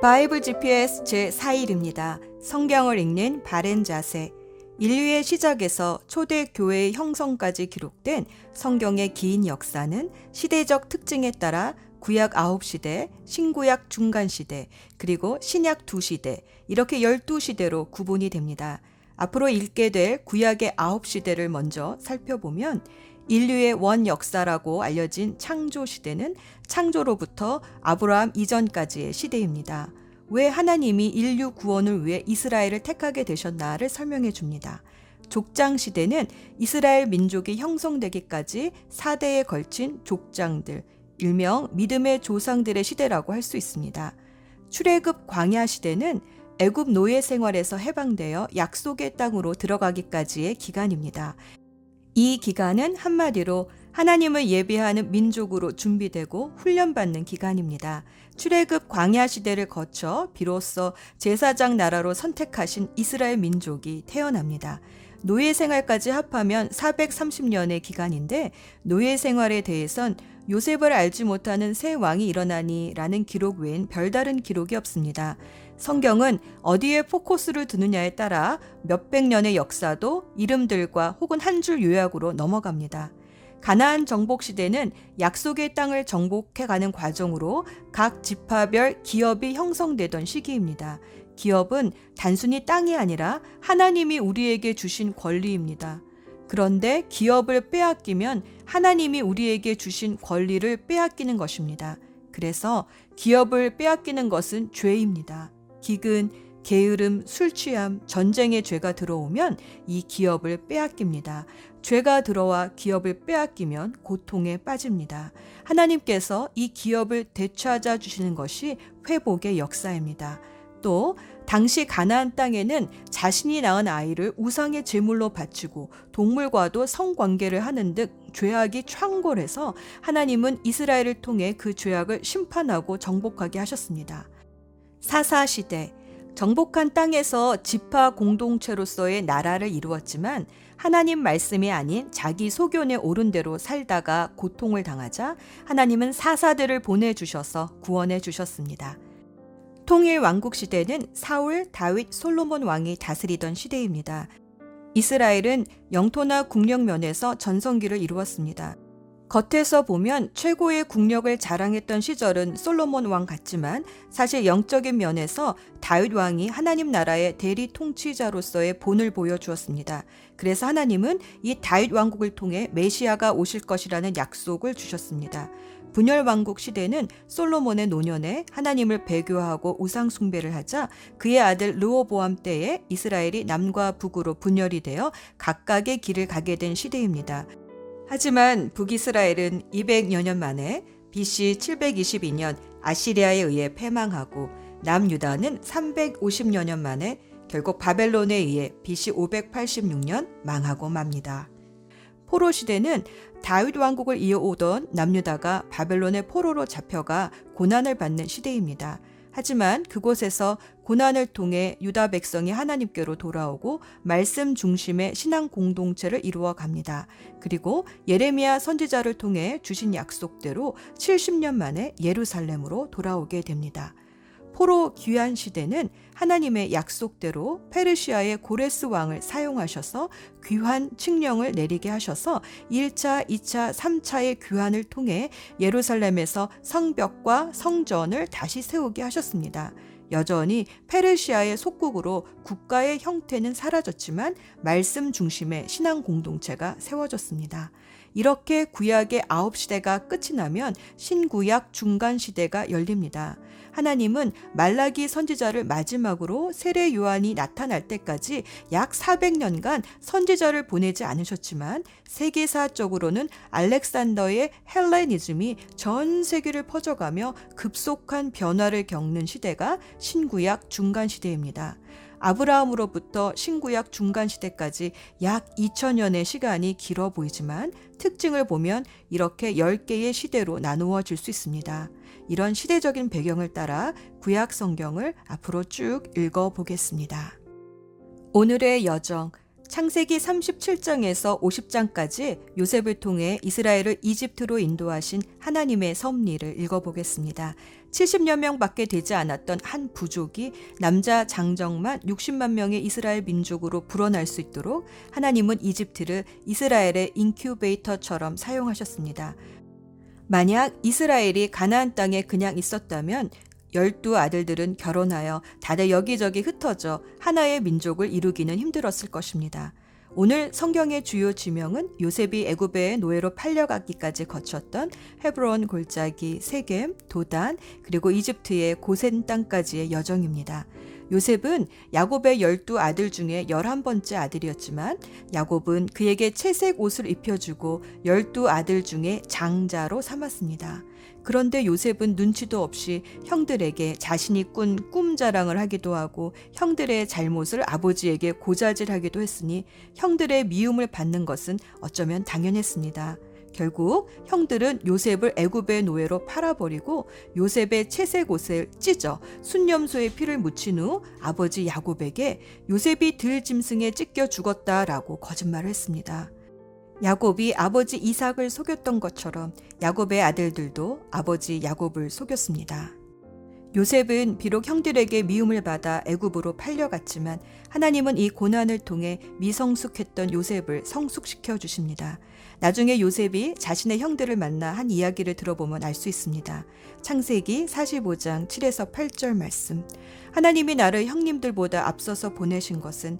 바이블 GPS 제4일입니다. 성경을 읽는 바른 자세. 인류의 시작에서 초대 교회의 형성까지 기록된 성경의 긴 역사는 시대적 특징에 따라 구약 9시대, 신구약 중간시대, 그리고 신약 2시대, 이렇게 12시대로 구분이 됩니다. 앞으로 읽게 될 구약의 9시대를 먼저 살펴보면 인류의 원 역사라고 알려진 창조 시대는 창조로부터 아브라함 이전까지의 시대입니다. 왜 하나님이 인류 구원을 위해 이스라엘을 택하게 되셨나를 설명해 줍니다. 족장 시대는 이스라엘 민족이 형성되기까지 4대에 걸친 족장들, 일명 믿음의 조상들의 시대라고 할 수 있습니다. 출애굽 광야 시대는 애굽 노예 생활에서 해방되어 약속의 땅으로 들어가기까지의 기간입니다. 이 기간은 한마디로 하나님을 예배하는 민족으로 준비되고 훈련받는 기간입니다. 출애굽 광야 시대를 거쳐 비로소 제사장 나라로 선택하신 이스라엘 민족이 태어납니다. 노예 생활까지 합하면 430년의 기간인데 노예 생활에 대해선 요셉을 알지 못하는 새 왕이 일어나니 라는 기록 외엔 별다른 기록이 없습니다. 성경은 어디에 포커스를 두느냐에 따라 몇백 년의 역사도 이름들과 혹은 한 줄 요약으로 넘어갑니다. 가나안 정복 시대는 약속의 땅을 정복해가는 과정으로 각 지파별 기업이 형성되던 시기입니다. 기업은 단순히 땅이 아니라 하나님이 우리에게 주신 권리입니다. 그런데 기업을 빼앗기면 하나님이 우리에게 주신 권리를 빼앗기는 것입니다. 그래서 기업을 빼앗기는 것은 죄입니다. 기근, 게으름, 술 취함, 전쟁의 죄가 들어오면 이 기업을 빼앗깁니다. 죄가 들어와 기업을 빼앗기면 고통에 빠집니다. 하나님께서 이 기업을 되찾아 주시는 것이 회복의 역사입니다. 또 당시 가나안 땅에는 자신이 낳은 아이를 우상의 제물로 바치고 동물과도 성관계를 하는 등 죄악이 창궐해서 하나님은 이스라엘을 통해 그 죄악을 심판하고 정복하게 하셨습니다. 사사 시대 정복한 땅에서 지파 공동체로서의 나라를 이루었지만 하나님 말씀이 아닌 자기 소견에 오른 대로 살다가 고통을 당하자 하나님은 사사들을 보내주셔서 구원해 주셨습니다. 통일 왕국 시대는 사울, 다윗, 솔로몬 왕이 다스리던 시대입니다. 이스라엘은 영토나 국력 면에서 전성기를 이루었습니다. 겉에서 보면 최고의 국력을 자랑했던 시절은 솔로몬 왕 같지만 사실 영적인 면에서 다윗 왕이 하나님 나라의 대리 통치자로서의 본을 보여주었습니다. 그래서 하나님은 이 다윗 왕국을 통해 메시아가 오실 것이라는 약속을 주셨습니다. 분열 왕국 시대는 솔로몬의 노년에 하나님을 배교하고 우상 숭배를 하자 그의 아들 르호보암 때에 이스라엘이 남과 북으로 분열이 되어 각각의 길을 가게 된 시대입니다. 하지만 북이스라엘은 200여 년 만에 BC 722년 아시리아에 의해 패망하고 남유다는 350여 년 만에 결국 바벨론에 의해 BC 586년 망하고 맙니다. 포로 시대는 다윗 왕국을 이어오던 남유다가 바벨론의 포로로 잡혀가 고난을 받는 시대입니다. 하지만 그곳에서 고난을 통해 유다 백성이 하나님께로 돌아오고 말씀 중심의 신앙 공동체를 이루어 갑니다. 그리고 예레미야 선지자를 통해 주신 약속대로 70년 만에 예루살렘으로 돌아오게 됩니다. 포로 귀환 시대는 하나님의 약속대로 페르시아의 고레스 왕을 사용하셔서 귀환 칙령을 내리게 하셔서 1차, 2차, 3차의 귀환을 통해 예루살렘에서 성벽과 성전을 다시 세우게 하셨습니다. 여전히 페르시아의 속국으로 국가의 형태는 사라졌지만 말씀 중심의 신앙 공동체가 세워졌습니다. 이렇게 구약의 아홉 시대가 끝이 나면 신구약 중간 시대가 열립니다. 하나님은 말라기 선지자를 마지막으로 세례 요한이 나타날 때까지 약 400년간 선지자를 보내지 않으셨지만 세계사적으로는 알렉산더의 헬레니즘이 전 세계를 퍼져가며 급속한 변화를 겪는 시대가 신구약 중간 시대입니다. 아브라함으로부터 신구약 중간 시대까지 약 2000년의 시간이 길어 보이지만 특징을 보면 이렇게 10개의 시대로 나누어질 수 있습니다. 이런 시대적인 배경을 따라 구약 성경을 앞으로 쭉 읽어 보겠습니다. 오늘의 여정 창세기 37장에서 50장까지 요셉을 통해 이스라엘을 이집트로 인도하신 하나님의 섭리를 읽어보겠습니다. 70여 명 밖에 되지 않았던 한 부족이 남자 장정만 60만 명의 이스라엘 민족으로 불어날 수 있도록 하나님은 이집트를 이스라엘의 인큐베이터처럼 사용하셨습니다. 만약 이스라엘이 가나안 땅에 그냥 있었다면 열두 아들들은 결혼하여 다들 여기저기 흩어져 하나의 민족을 이루기는 힘들었을 것입니다. 오늘 성경의 주요 지명은 요셉이 애굽의 노예로 팔려가기까지 거쳤던 헤브론 골짜기, 세겜, 도단, 그리고 이집트의 고센 땅까지의 여정입니다. 요셉은 야곱의 열두 아들 중에 열한 번째 아들이었지만 야곱은 그에게 채색 옷을 입혀주고 열두 아들 중에 장자로 삼았습니다. 그런데 요셉은 눈치도 없이 형들에게 자신이 꾼 꿈 자랑을 하기도 하고 형들의 잘못을 아버지에게 고자질하기도 했으니 형들의 미움을 받는 것은 어쩌면 당연했습니다. 결국 형들은 요셉을 애굽의 노예로 팔아버리고 요셉의 채색 옷을 찢어 순념소에 피를 묻힌 후 아버지 야곱에게 요셉이 들 짐승에 찢겨 죽었다라고 거짓말을 했습니다. 야곱이 아버지 이삭을 속였던 것처럼 야곱의 아들들도 아버지 야곱을 속였습니다. 요셉은 비록 형들에게 미움을 받아 애굽으로 팔려갔지만 하나님은 이 고난을 통해 미성숙했던 요셉을 성숙시켜 주십니다. 나중에 요셉이 자신의 형들을 만나 한 이야기를 들어보면 알 수 있습니다. 창세기 45장 7에서 8절 말씀. 하나님이 나를 형님들보다 앞서서 보내신 것은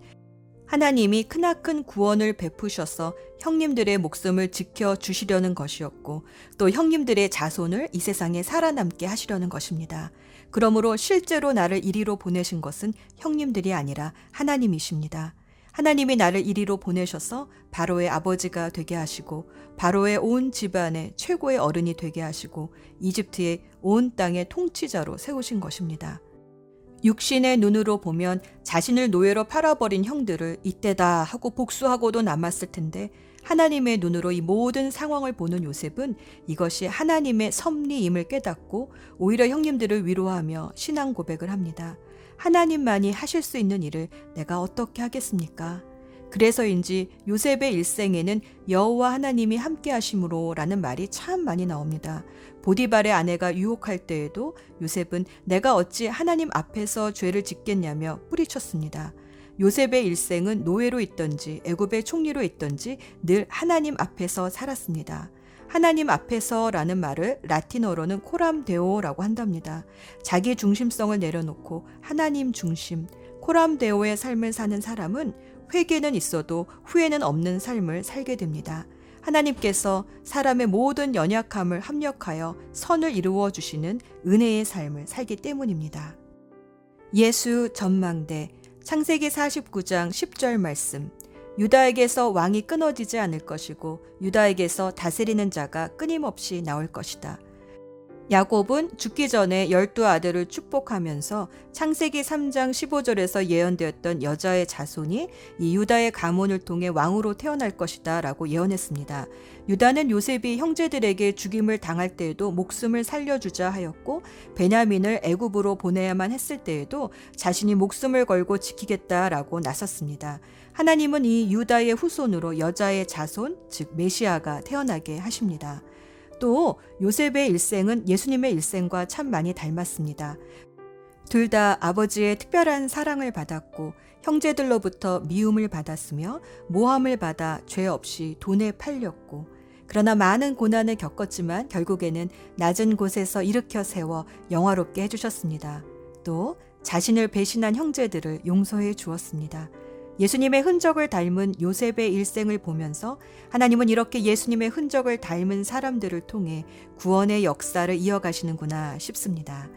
하나님이 크나큰 구원을 베푸셔서 형님들의 목숨을 지켜 주시려는 것이었고 또 형님들의 자손을 이 세상에 살아남게 하시려는 것입니다. 그러므로 실제로 나를 이리로 보내신 것은 형님들이 아니라 하나님이십니다. 하나님이 나를 이리로 보내셔서 바로의 아버지가 되게 하시고 바로의 온 집안의 최고의 어른이 되게 하시고 이집트의 온 땅의 통치자로 세우신 것입니다. 육신의 눈으로 보면 자신을 노예로 팔아버린 형들을 이때다 하고 복수하고도 남았을 텐데 하나님의 눈으로 이 모든 상황을 보는 요셉은 이것이 하나님의 섭리임을 깨닫고 오히려 형님들을 위로하며 신앙 고백을 합니다. 하나님만이 하실 수 있는 일을 내가 어떻게 하겠습니까? 그래서인지 요셉의 일생에는 여호와 하나님이 함께 하심으로라는 말이 참 많이 나옵니다. 보디발의 아내가 유혹할 때에도 요셉은 내가 어찌 하나님 앞에서 죄를 짓겠냐며 뿌리쳤습니다. 요셉의 일생은 노예로 있던지 애굽의 총리로 있던지 늘 하나님 앞에서 살았습니다. 하나님 앞에서라는 말을 라틴어로는 코람 데오라고 한답니다. 자기 중심성을 내려놓고 하나님 중심, 코람 데오의 삶을 사는 사람은 회개는 있어도 후회는 없는 삶을 살게 됩니다. 하나님께서 사람의 모든 연약함을 합력하여 선을 이루어 주시는 은혜의 삶을 살기 때문입니다. 예수 전망대 창세기 49장 10절 말씀 유다에게서 왕이 끊어지지 않을 것이고 유다에게서 다스리는 자가 끊임없이 나올 것이다. 야곱은 죽기 전에 열두 아들을 축복하면서 창세기 3장 15절에서 예언되었던 여자의 자손이 이 유다의 가문을 통해 왕으로 태어날 것이다 라고 예언했습니다. 유다는 요셉이 형제들에게 죽임을 당할 때에도 목숨을 살려주자 하였고 베냐민을 애굽으로 보내야만 했을 때에도 자신이 목숨을 걸고 지키겠다라고 나섰습니다. 하나님은 이 유다의 후손으로 여자의 자손, 즉 메시아가 태어나게 하십니다. 또 요셉의 일생은 예수님의 일생과 참 많이 닮았습니다. 둘 다 아버지의 특별한 사랑을 받았고 형제들로부터 미움을 받았으며 모함을 받아 죄 없이 돈에 팔렸고 그러나 많은 고난을 겪었지만 결국에는 낮은 곳에서 일으켜 세워 영화롭게 해주셨습니다. 또 자신을 배신한 형제들을 용서해 주었습니다. 예수님의 흔적을 닮은 요셉의 일생을 보면서 하나님은 이렇게 예수님의 흔적을 닮은 사람들을 통해 구원의 역사를 이어가시는구나 싶습니다.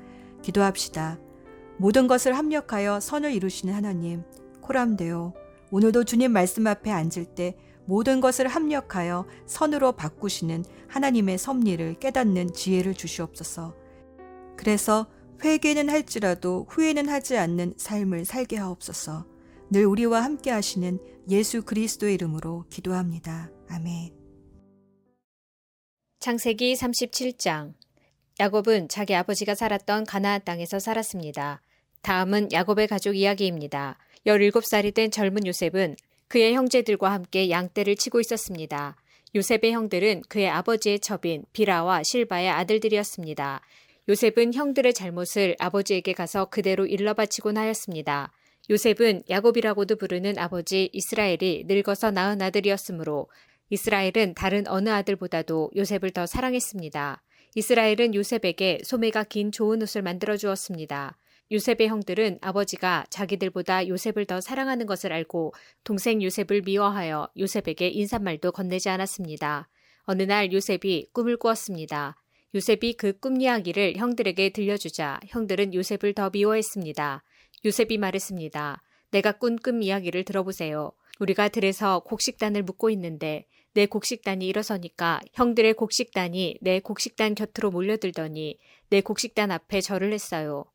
기도합시다. 모든 것을 합력하여 선을 이루시는 하나님, 코람되어 오늘도 주님 말씀 앞에 앉을 때 모든 것을 합력하여 선으로 바꾸시는 하나님의 섭리를 깨닫는 지혜를 주시옵소서. 그래서 회개는 할지라도 후회는 하지 않는 삶을 살게 하옵소서. 늘 우리와 함께 하시는 예수 그리스도의 이름으로 기도합니다. 아멘. 창세기 37장 야곱은 자기 아버지가 살았던 가나안 땅에서 살았습니다. 다음은 야곱의 가족 이야기입니다. 17살이 된 젊은 요셉은 그의 형제들과 함께 양떼를 치고 있었습니다. 요셉의 형들은 그의 아버지의 첩인 비라와 실바의 아들들이었습니다. 요셉은 형들의 잘못을 아버지에게 가서 그대로 일러 바치곤 하였습니다. 요셉은 야곱이라고도 부르는 아버지 이스라엘이 늙어서 낳은 아들이었으므로 이스라엘은 다른 어느 아들보다도 요셉을 더 사랑했습니다. 이스라엘은 요셉에게 소매가 긴 좋은 옷을 만들어 주었습니다. 요셉의 형들은 아버지가 자기들보다 요셉을 더 사랑하는 것을 알고 동생 요셉을 미워하여 요셉에게 인사말도 건네지 않았습니다. 어느 날 요셉이 꿈을 꾸었습니다. 요셉이 그 꿈 이야기를 형들에게 들려주자 형들은 요셉을 더 미워했습니다. 요셉이 말했습니다. 내가 꾼 꿈 이야기를 들어보세요. 우리가 들에서 곡식단을 묻고 있는데 내 곡식단이 일어서니까 형들의 곡식단이 내 곡식단 곁으로 몰려들더니 내 곡식단 앞에 절을 했어요.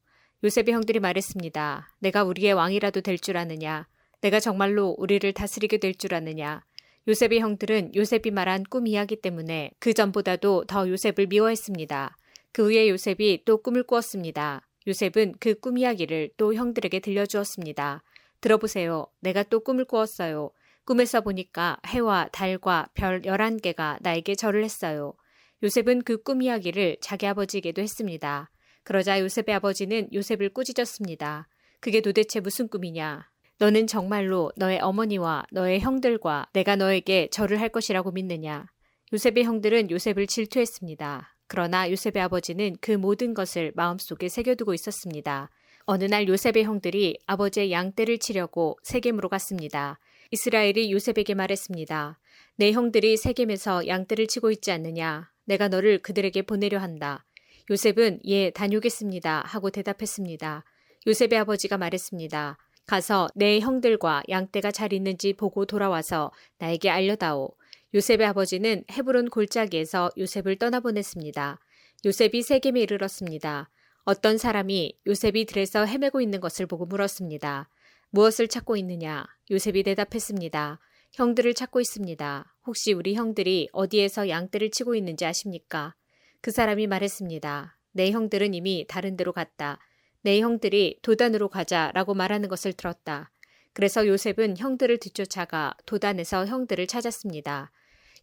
요셉의 형들이 말했습니다. 내가 우리의 왕이라도 될 줄 아느냐? 내가 정말로 우리를 다스리게 될 줄 아느냐? 요셉의 형들은 요셉이 말한 꿈 이야기 때문에 그 전보다도 더 요셉을 미워했습니다. 그 후에 요셉이 또 꿈을 꾸었습니다. 요셉은 그 꿈 이야기를 또 형들에게 들려주었습니다. 들어보세요. 내가 또 꿈을 꾸었어요. 꿈에서 보니까 해와 달과 별 11개가 나에게 절을 했어요. 요셉은 그 꿈 이야기를 자기 아버지에게도 했습니다. 그러자 요셉의 아버지는 요셉을 꾸짖었습니다. 그게 도대체 무슨 꿈이냐? 너는 정말로 너의 어머니와 너의 형들과 내가 너에게 절을 할 것이라고 믿느냐? 요셉의 형들은 요셉을 질투했습니다. 그러나 요셉의 아버지는 그 모든 것을 마음속에 새겨두고 있었습니다. 어느 날 요셉의 형들이 아버지의 양떼를 치려고 세겜으로 갔습니다. 이스라엘이 요셉에게 말했습니다. 내 형들이 세겜에서 양떼를 치고 있지 않느냐? 내가 너를 그들에게 보내려 한다. 요셉은 예, 다녀오겠습니다. 하고 대답했습니다. 요셉의 아버지가 말했습니다. 가서 내 형들과 양떼가 잘 있는지 보고 돌아와서 나에게 알려다오. 요셉의 아버지는 헤브론 골짜기에서 요셉을 떠나보냈습니다. 요셉이 세겜에 이르렀습니다. 어떤 사람이 요셉이 들에서 헤매고 있는 것을 보고 물었습니다. 무엇을 찾고 있느냐? 요셉이 대답했습니다. 형들을 찾고 있습니다. 혹시 우리 형들이 어디에서 양떼를 치고 있는지 아십니까? 그 사람이 말했습니다. 내 형들은 이미 다른 데로 갔다. 내 형들이 도단으로 가자라고 말하는 것을 들었다. 그래서 요셉은 형들을 뒤쫓아가 도단에서 형들을 찾았습니다.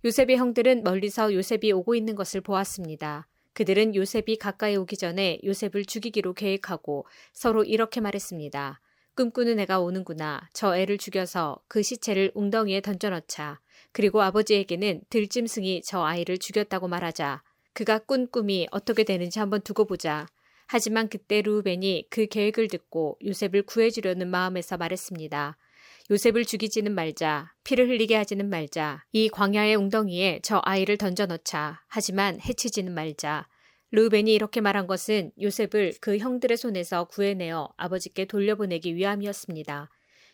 요셉의 형들은 멀리서 요셉이 오고 있는 것을 보았습니다. 그들은 요셉이 가까이 오기 전에 요셉을 죽이기로 계획하고 서로 이렇게 말했습니다. 꿈꾸는 애가 오는구나. 저 애를 죽여서 그 시체를 웅덩이에 던져넣자. 그리고 아버지에게는 들짐승이 저 아이를 죽였다고 말하자. 그가 꾼 꿈이 어떻게 되는지 한번 두고 보자. 하지만 그때 루벤이 그 계획을 듣고 요셉을 구해주려는 마음에서 말했습니다. 요셉을 죽이지는 말자. 피를 흘리게 하지는 말자. 이 광야의 웅덩이에 저 아이를 던져 넣자. 하지만 해치지는 말자. 루벤이 이렇게 말한 것은 요셉을 그 형들의 손에서 구해내어 아버지께 돌려보내기 위함이었습니다.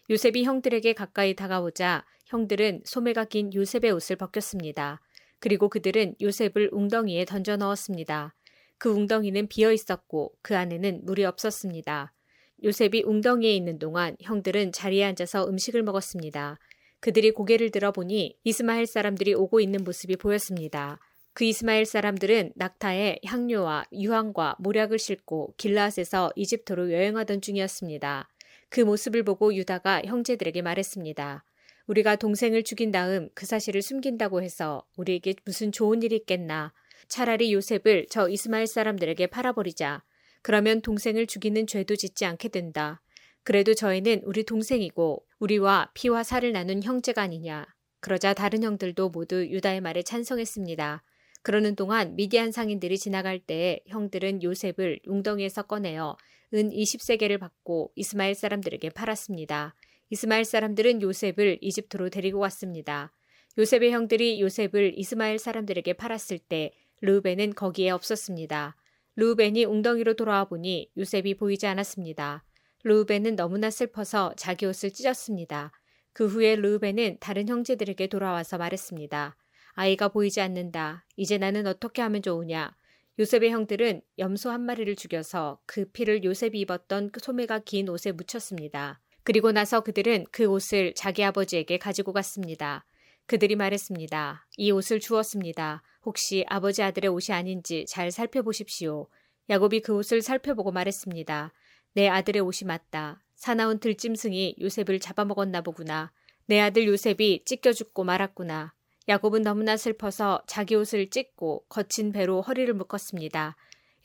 요셉이 형들에게 가까이 다가오자 형들은 소매가 긴 요셉의 옷을 벗겼습니다. 그리고 그들은 요셉을 웅덩이에 던져 넣었습니다. 그 웅덩이는 비어 있었고 그 안에는 물이 없었습니다. 요셉이 웅덩이에 있는 동안 형들은 자리에 앉아서 음식을 먹었습니다. 그들이 고개를 들어보니 이스마엘 사람들이 오고 있는 모습이 보였습니다. 그 이스마엘 사람들은 낙타에 향료와 유황과 모략을 싣고 길라앗에서 이집트로 여행하던 중이었습니다. 그 모습을 보고 유다가 형제들에게 말했습니다. 우리가 동생을 죽인 다음 그 사실을 숨긴다고 해서 우리에게 무슨 좋은 일이 있겠나. 차라리 요셉을 저 이스마엘 사람들에게 팔아버리자. 그러면 동생을 죽이는 죄도 짓지 않게 된다. 그래도 저희는 우리 동생이고 우리와 피와 살을 나눈 형제가 아니냐. 그러자 다른 형들도 모두 유다의 말에 찬성했습니다. 그러는 동안 미디안 상인들이 지나갈 때 형들은 요셉을 웅덩이에서 꺼내어 은 20세계를 받고 이스마엘 사람들에게 팔았습니다. 이스마엘 사람들은 요셉을 이집트로 데리고 왔습니다. 요셉의 형들이 요셉을 이스마엘 사람들에게 팔았을 때 르우벤은 거기에 없었습니다. 르우벤이 웅덩이로 돌아와 보니 요셉이 보이지 않았습니다. 르우벤은 너무나 슬퍼서 자기 옷을 찢었습니다. 그 후에 르우벤은 다른 형제들에게 돌아와서 말했습니다. 아이가 보이지 않는다. 이제 나는 어떻게 하면 좋으냐? 요셉의 형들은 염소 한 마리를 죽여서 그 피를 요셉이 입었던 소매가 긴 옷에 묻혔습니다. 그리고 나서 그들은 그 옷을 자기 아버지에게 가지고 갔습니다. 그들이 말했습니다. 이 옷을 주었습니다. 혹시 아버지 아들의 옷이 아닌지 잘 살펴보십시오. 야곱이 그 옷을 살펴보고 말했습니다. 내 아들의 옷이 맞다. 사나운 들짐승이 요셉을 잡아먹었나 보구나. 내 아들 요셉이 찢겨 죽고 말았구나. 야곱은 너무나 슬퍼서 자기 옷을 찢고 거친 배로 허리를 묶었습니다.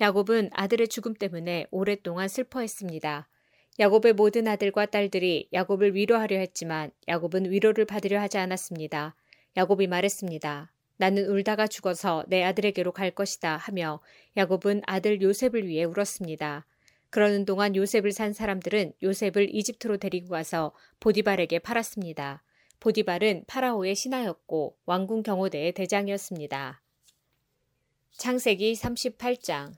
야곱은 아들의 죽음 때문에 오랫동안 슬퍼했습니다. 야곱의 모든 아들과 딸들이 야곱을 위로하려 했지만 야곱은 위로를 받으려 하지 않았습니다. 야곱이 말했습니다. 나는 울다가 죽어서 내 아들에게로 갈 것이다 하며 야곱은 아들 요셉을 위해 울었습니다. 그러는 동안 요셉을 산 사람들은 요셉을 이집트로 데리고 가서 보디발에게 팔았습니다. 보디발은 파라오의 신하였고 왕궁 경호대의 대장이었습니다. 창세기 38장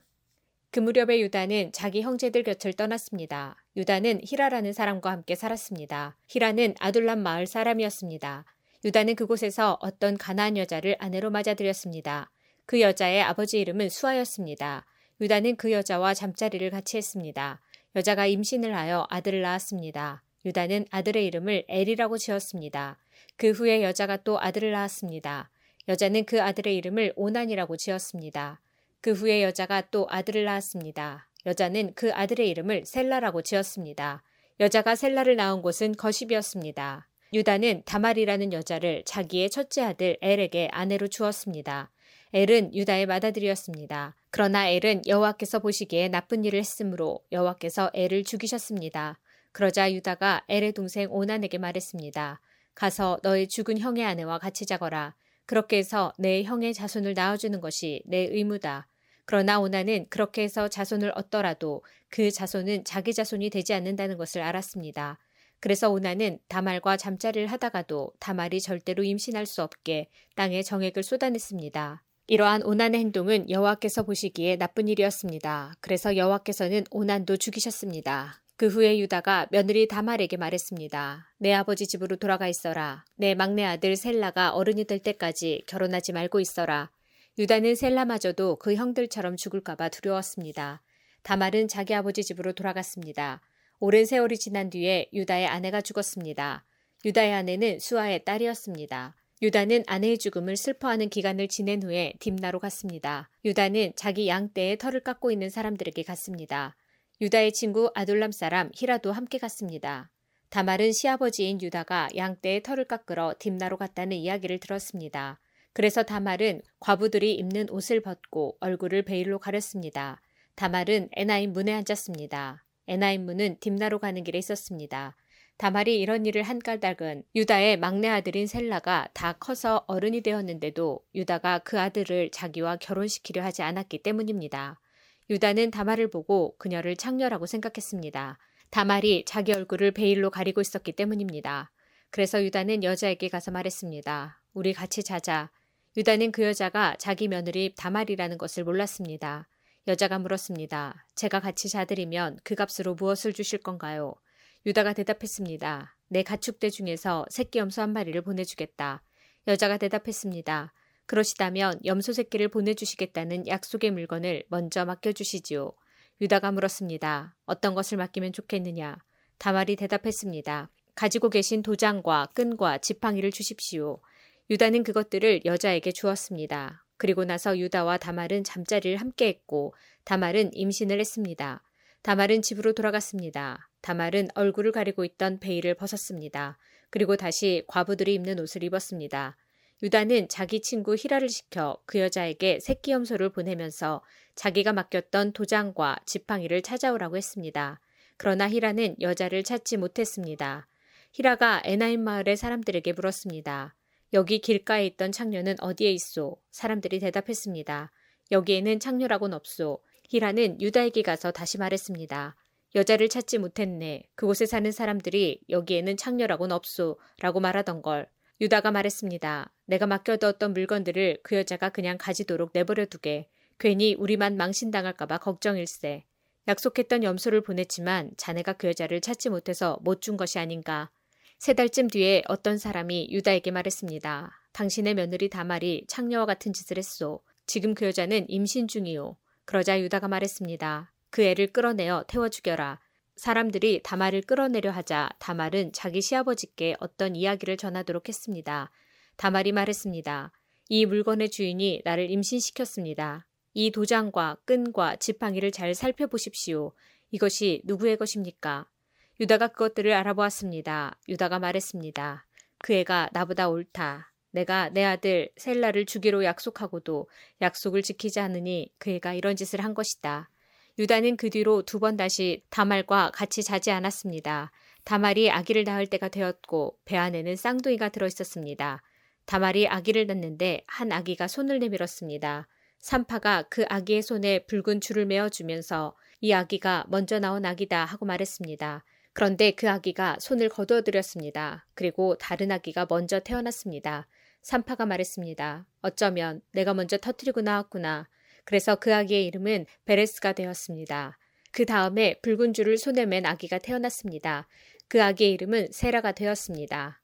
그 무렵에 유다는 자기 형제들 곁을 떠났습니다. 유다는 히라라는 사람과 함께 살았습니다. 히라는 아둘람 마을 사람이었습니다. 유다는 그곳에서 어떤 가나안 여자를 아내로 맞아들였습니다. 그 여자의 아버지 이름은 수아였습니다. 유다는 그 여자와 잠자리를 같이 했습니다. 여자가 임신을 하여 아들을 낳았습니다. 유다는 아들의 이름을 엘이라고 지었습니다. 그 후에 여자가 또 아들을 낳았습니다. 여자는 그 아들의 이름을 오난이라고 지었습니다. 그 후에 여자가 또 아들을 낳았습니다. 여자는 그 아들의 이름을 셀라라고 지었습니다. 여자가 셀라를 낳은 곳은 거십이었습니다. 유다는 다말이라는 여자를 자기의 첫째 아들 엘에게 아내로 주었습니다. 엘은 유다의 맏아들이었습니다. 그러나 엘은 여호와께서 보시기에 나쁜 일을 했으므로 여호와께서 엘을 죽이셨습니다. 그러자 유다가 엘의 동생 오난에게 말했습니다. 가서 너의 죽은 형의 아내와 같이 자거라. 그렇게 해서 내 형의 자손을 낳아주는 것이 내 의무다. 그러나 오나는 그렇게 해서 자손을 얻더라도 그 자손은 자기 자손이 되지 않는다는 것을 알았습니다. 그래서 오나는 다말과 잠자리를 하다가도 다말이 절대로 임신할 수 없게 땅에 정액을 쏟아냈습니다. 이러한 오난의 행동은 여호와께서 보시기에 나쁜 일이었습니다. 그래서 여호와께서는 오난도 죽이셨습니다. 그 후에 유다가 며느리 다말에게 말했습니다. 내 아버지 집으로 돌아가 있어라. 내 막내 아들 셀라가 어른이 될 때까지 결혼하지 말고 있어라. 유다는 셀라마저도 그 형들처럼 죽을까봐 두려웠습니다. 다말은 자기 아버지 집으로 돌아갔습니다. 오랜 세월이 지난 뒤에 유다의 아내가 죽었습니다. 유다의 아내는 수아의 딸이었습니다. 유다는 아내의 죽음을 슬퍼하는 기간을 지낸 후에 딥나로 갔습니다. 유다는 자기 양떼의 털을 깎고 있는 사람들에게 갔습니다. 유다의 친구 아둘람 사람 히라도 함께 갔습니다. 다말은 시아버지인 유다가 양떼의 털을 깎으러 딥나로 갔다는 이야기를 들었습니다. 그래서 다말은 과부들이 입는 옷을 벗고 얼굴을 베일로 가렸습니다. 다말은 에나임 문에 앉았습니다. 에나임 문은 딥나로 가는 길에 있었습니다. 다말이 이런 일을 한 까닭은 유다의 막내 아들인 셀라가 다 커서 어른이 되었는데도 유다가 그 아들을 자기와 결혼시키려 하지 않았기 때문입니다. 유다는 다말을 보고 그녀를 창녀라고 생각했습니다. 다말이 자기 얼굴을 베일로 가리고 있었기 때문입니다. 그래서 유다는 여자에게 가서 말했습니다. 우리 같이 자자. 유다는 그 여자가 자기 며느리 다말이라는 것을 몰랐습니다. 여자가 물었습니다. 제가 같이 자들이면 그 값으로 무엇을 주실 건가요? 유다가 대답했습니다. 내 가축대 중에서 새끼 염소 한 마리를 보내주겠다. 여자가 대답했습니다. 그러시다면 염소 새끼를 보내주시겠다는 약속의 물건을 먼저 맡겨주시지요. 유다가 물었습니다. 어떤 것을 맡기면 좋겠느냐? 다말이 대답했습니다. 가지고 계신 도장과 끈과 지팡이를 주십시오. 유다는 그것들을 여자에게 주었습니다. 그리고 나서 유다와 다말은 잠자리를 함께 했고 다말은 임신을 했습니다. 다말은 집으로 돌아갔습니다. 다말은 얼굴을 가리고 있던 베일을 벗었습니다. 그리고 다시 과부들이 입는 옷을 입었습니다. 유다는 자기 친구 히라를 시켜 그 여자에게 새끼 염소를 보내면서 자기가 맡겼던 도장과 지팡이를 찾아오라고 했습니다. 그러나 히라는 여자를 찾지 못했습니다. 히라가 에나임 마을의 사람들에게 물었습니다. 여기 길가에 있던 창녀는 어디에 있소? 사람들이 대답했습니다. 여기에는 창녀라고는 없소. 히라는 유다에게 가서 다시 말했습니다. 여자를 찾지 못했네. 그곳에 사는 사람들이 여기에는 창녀라고는 없소. 라고 말하던 걸. 유다가 말했습니다. 내가 맡겨두었던 물건들을 그 여자가 그냥 가지도록 내버려 두게. 괜히 우리만 망신당할까봐 걱정일세. 약속했던 염소를 보냈지만 자네가 그 여자를 찾지 못해서 못 준 것이 아닌가. 세 달쯤 뒤에 어떤 사람이 유다에게 말했습니다. 당신의 며느리 다말이 창녀와 같은 짓을 했소. 지금 그 여자는 임신 중이요. 그러자 유다가 말했습니다. 그 애를 끌어내어 태워 죽여라. 사람들이 다말을 끌어내려 하자 다말은 자기 시아버지께 어떤 이야기를 전하도록 했습니다. 다말이 말했습니다. 이 물건의 주인이 나를 임신시켰습니다. 이 도장과 끈과 지팡이를 잘 살펴보십시오. 이것이 누구의 것입니까? 유다가 그것들을 알아보았습니다. 유다가 말했습니다. 그 애가 나보다 옳다. 내가 내 아들 셀라를 주기로 약속하고도 약속을 지키지 않으니 그 애가 이런 짓을 한 것이다. 유다는 그 뒤로 두 번 다시 다말과 같이 자지 않았습니다. 다말이 아기를 낳을 때가 되었고 배 안에는 쌍둥이가 들어 있었습니다. 다말이 아기를 낳는데 한 아기가 손을 내밀었습니다. 산파가 그 아기의 손에 붉은 줄을 메어주면서 이 아기가 먼저 나온 아기다 하고 말했습니다. 그런데 그 아기가 손을 거두어들였습니다. 그리고 다른 아기가 먼저 태어났습니다. 산파가 말했습니다. 어쩌면 내가 먼저 터뜨리고 나왔구나. 그래서 그 아기의 이름은 베레스가 되었습니다. 그 다음에 붉은 줄을 손에 맨 아기가 태어났습니다. 그 아기의 이름은 세라가 되었습니다.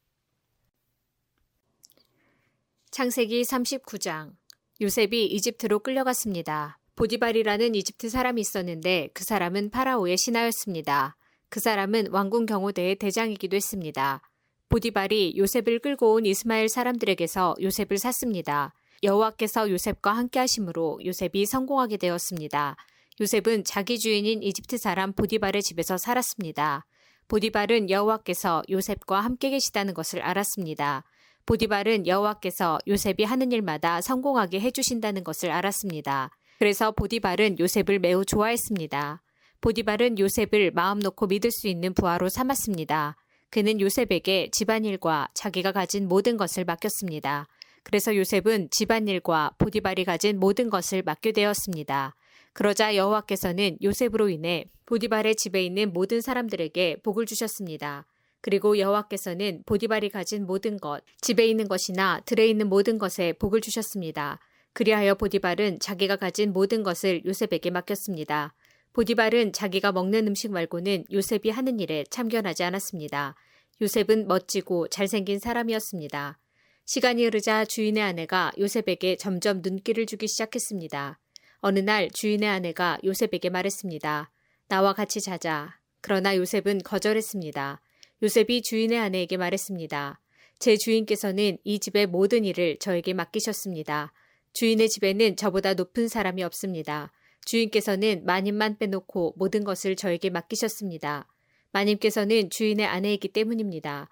창세기 39장 요셉이 이집트로 끌려갔습니다. 보디발이라는 이집트 사람이 있었는데 그 사람은 파라오의 신하였습니다. 그 사람은 왕궁 경호대의 대장이기도 했습니다. 보디발이 요셉을 끌고 온 이스마엘 사람들에게서 요셉을 샀습니다. 여호와께서 요셉과 함께 하심으로 요셉이 성공하게 되었습니다. 요셉은 자기 주인인 이집트 사람 보디발의 집에서 살았습니다. 보디발은 여호와께서 요셉과 함께 계시다는 것을 알았습니다. 보디발은 여호와께서 요셉이 하는 일마다 성공하게 해주신다는 것을 알았습니다. 그래서 보디발은 요셉을 매우 좋아했습니다. 보디발은 요셉을 마음 놓고 믿을 수 있는 부하로 삼았습니다. 그는 요셉에게 집안일과 자기가 가진 모든 것을 맡겼습니다. 그래서 요셉은 집안일과 보디발이 가진 모든 것을 맡게 되었습니다. 그러자 여호와께서는 요셉으로 인해 보디발의 집에 있는 모든 사람들에게 복을 주셨습니다. 그리고 여호와께서는 보디발이 가진 모든 것, 집에 있는 것이나 들에 있는 모든 것에 복을 주셨습니다. 그리하여 보디발은 자기가 가진 모든 것을 요셉에게 맡겼습니다. 보디발은 자기가 먹는 음식 말고는 요셉이 하는 일에 참견하지 않았습니다. 요셉은 멋지고 잘생긴 사람이었습니다. 시간이 흐르자 주인의 아내가 요셉에게 점점 눈길을 주기 시작했습니다. 어느 날 주인의 아내가 요셉에게 말했습니다. 나와 같이 자자. 그러나 요셉은 거절했습니다. 요셉이 주인의 아내에게 말했습니다. 제 주인께서는 이 집의 모든 일을 저에게 맡기셨습니다. 주인의 집에는 저보다 높은 사람이 없습니다. 주인께서는 마님만 빼놓고 모든 것을 저에게 맡기셨습니다. 마님께서는 주인의 아내이기 때문입니다.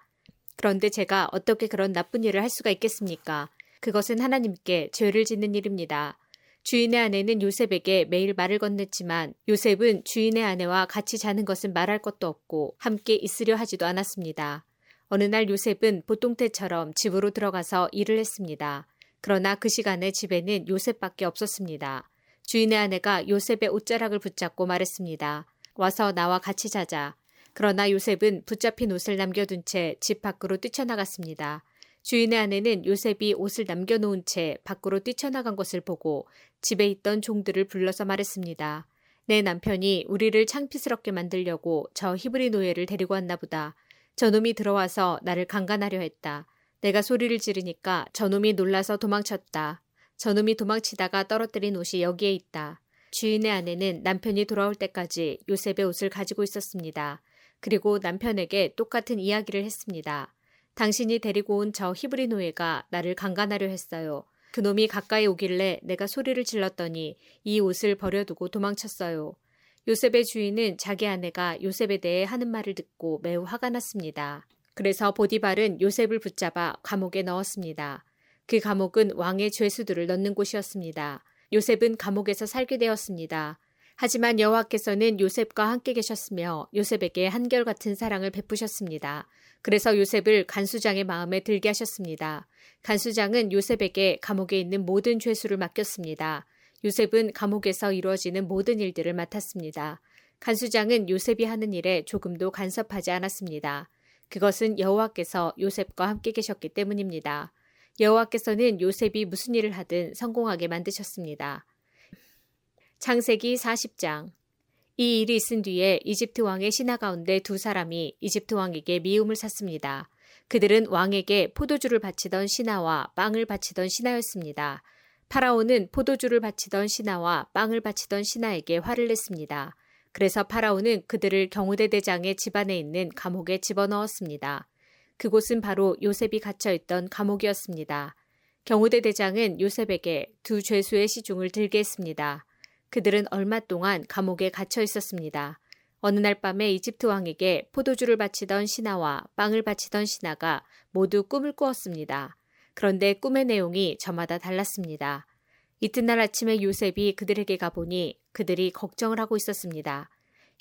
그런데 제가 어떻게 그런 나쁜 일을 할 수가 있겠습니까? 그것은 하나님께 죄를 짓는 일입니다. 주인의 아내는 요셉에게 매일 말을 건넸지만 요셉은 주인의 아내와 같이 자는 것은 말할 것도 없고 함께 있으려 하지도 않았습니다. 어느 날 요셉은 보통 때처럼 집으로 들어가서 일을 했습니다. 그러나 그 시간에 집에는 요셉밖에 없었습니다. 주인의 아내가 요셉의 옷자락을 붙잡고 말했습니다. 와서 나와 같이 자자. 그러나 요셉은 붙잡힌 옷을 남겨둔 채 집 밖으로 뛰쳐나갔습니다. 주인의 아내는 요셉이 옷을 남겨놓은 채 밖으로 뛰쳐나간 것을 보고 집에 있던 종들을 불러서 말했습니다. 내 남편이 우리를 창피스럽게 만들려고 저 히브리 노예를 데리고 왔나 보다. 저놈이 들어와서 나를 강간하려 했다. 내가 소리를 지르니까 저놈이 놀라서 도망쳤다. 저놈이 도망치다가 떨어뜨린 옷이 여기에 있다. 주인의 아내는 남편이 돌아올 때까지 요셉의 옷을 가지고 있었습니다. 그리고 남편에게 똑같은 이야기를 했습니다. 당신이 데리고 온 저 히브리 노예가 나를 강간하려 했어요. 그놈이 가까이 오길래 내가 소리를 질렀더니 이 옷을 버려두고 도망쳤어요. 요셉의 주인은 자기 아내가 요셉에 대해 하는 말을 듣고 매우 화가 났습니다. 그래서 보디발은 요셉을 붙잡아 감옥에 넣었습니다. 그 감옥은 왕의 죄수들을 넣는 곳이었습니다. 요셉은 감옥에서 살게 되었습니다. 하지만 여호와께서는 요셉과 함께 계셨으며 요셉에게 한결같은 사랑을 베푸셨습니다. 그래서 요셉을 간수장의 마음에 들게 하셨습니다. 간수장은 요셉에게 감옥에 있는 모든 죄수를 맡겼습니다. 요셉은 감옥에서 이루어지는 모든 일들을 맡았습니다. 간수장은 요셉이 하는 일에 조금도 간섭하지 않았습니다. 그것은 여호와께서 요셉과 함께 계셨기 때문입니다. 여호와께서는 요셉이 무슨 일을 하든 성공하게 만드셨습니다. 창세기 40장 이 일이 있은 뒤에 이집트 왕의 신하 가운데 두 사람이 이집트 왕에게 미움을 샀습니다. 그들은 왕에게 포도주를 바치던 신하와 빵을 바치던 신하였습니다. 파라오는 포도주를 바치던 신하와 빵을 바치던 신하에게 화를 냈습니다. 그래서 파라오는 그들을 경호대 대장의 집안에 있는 감옥에 집어넣었습니다. 그곳은 바로 요셉이 갇혀있던 감옥이었습니다. 경호대 대장은 요셉에게 두 죄수의 시중을 들게 했습니다. 그들은 얼마 동안 감옥에 갇혀 있었습니다. 어느 날 밤에 이집트 왕에게 포도주를 바치던 신하와 빵을 바치던 신하가 모두 꿈을 꾸었습니다. 그런데 꿈의 내용이 저마다 달랐습니다. 이튿날 아침에 요셉이 그들에게 가보니 그들이 걱정을 하고 있었습니다.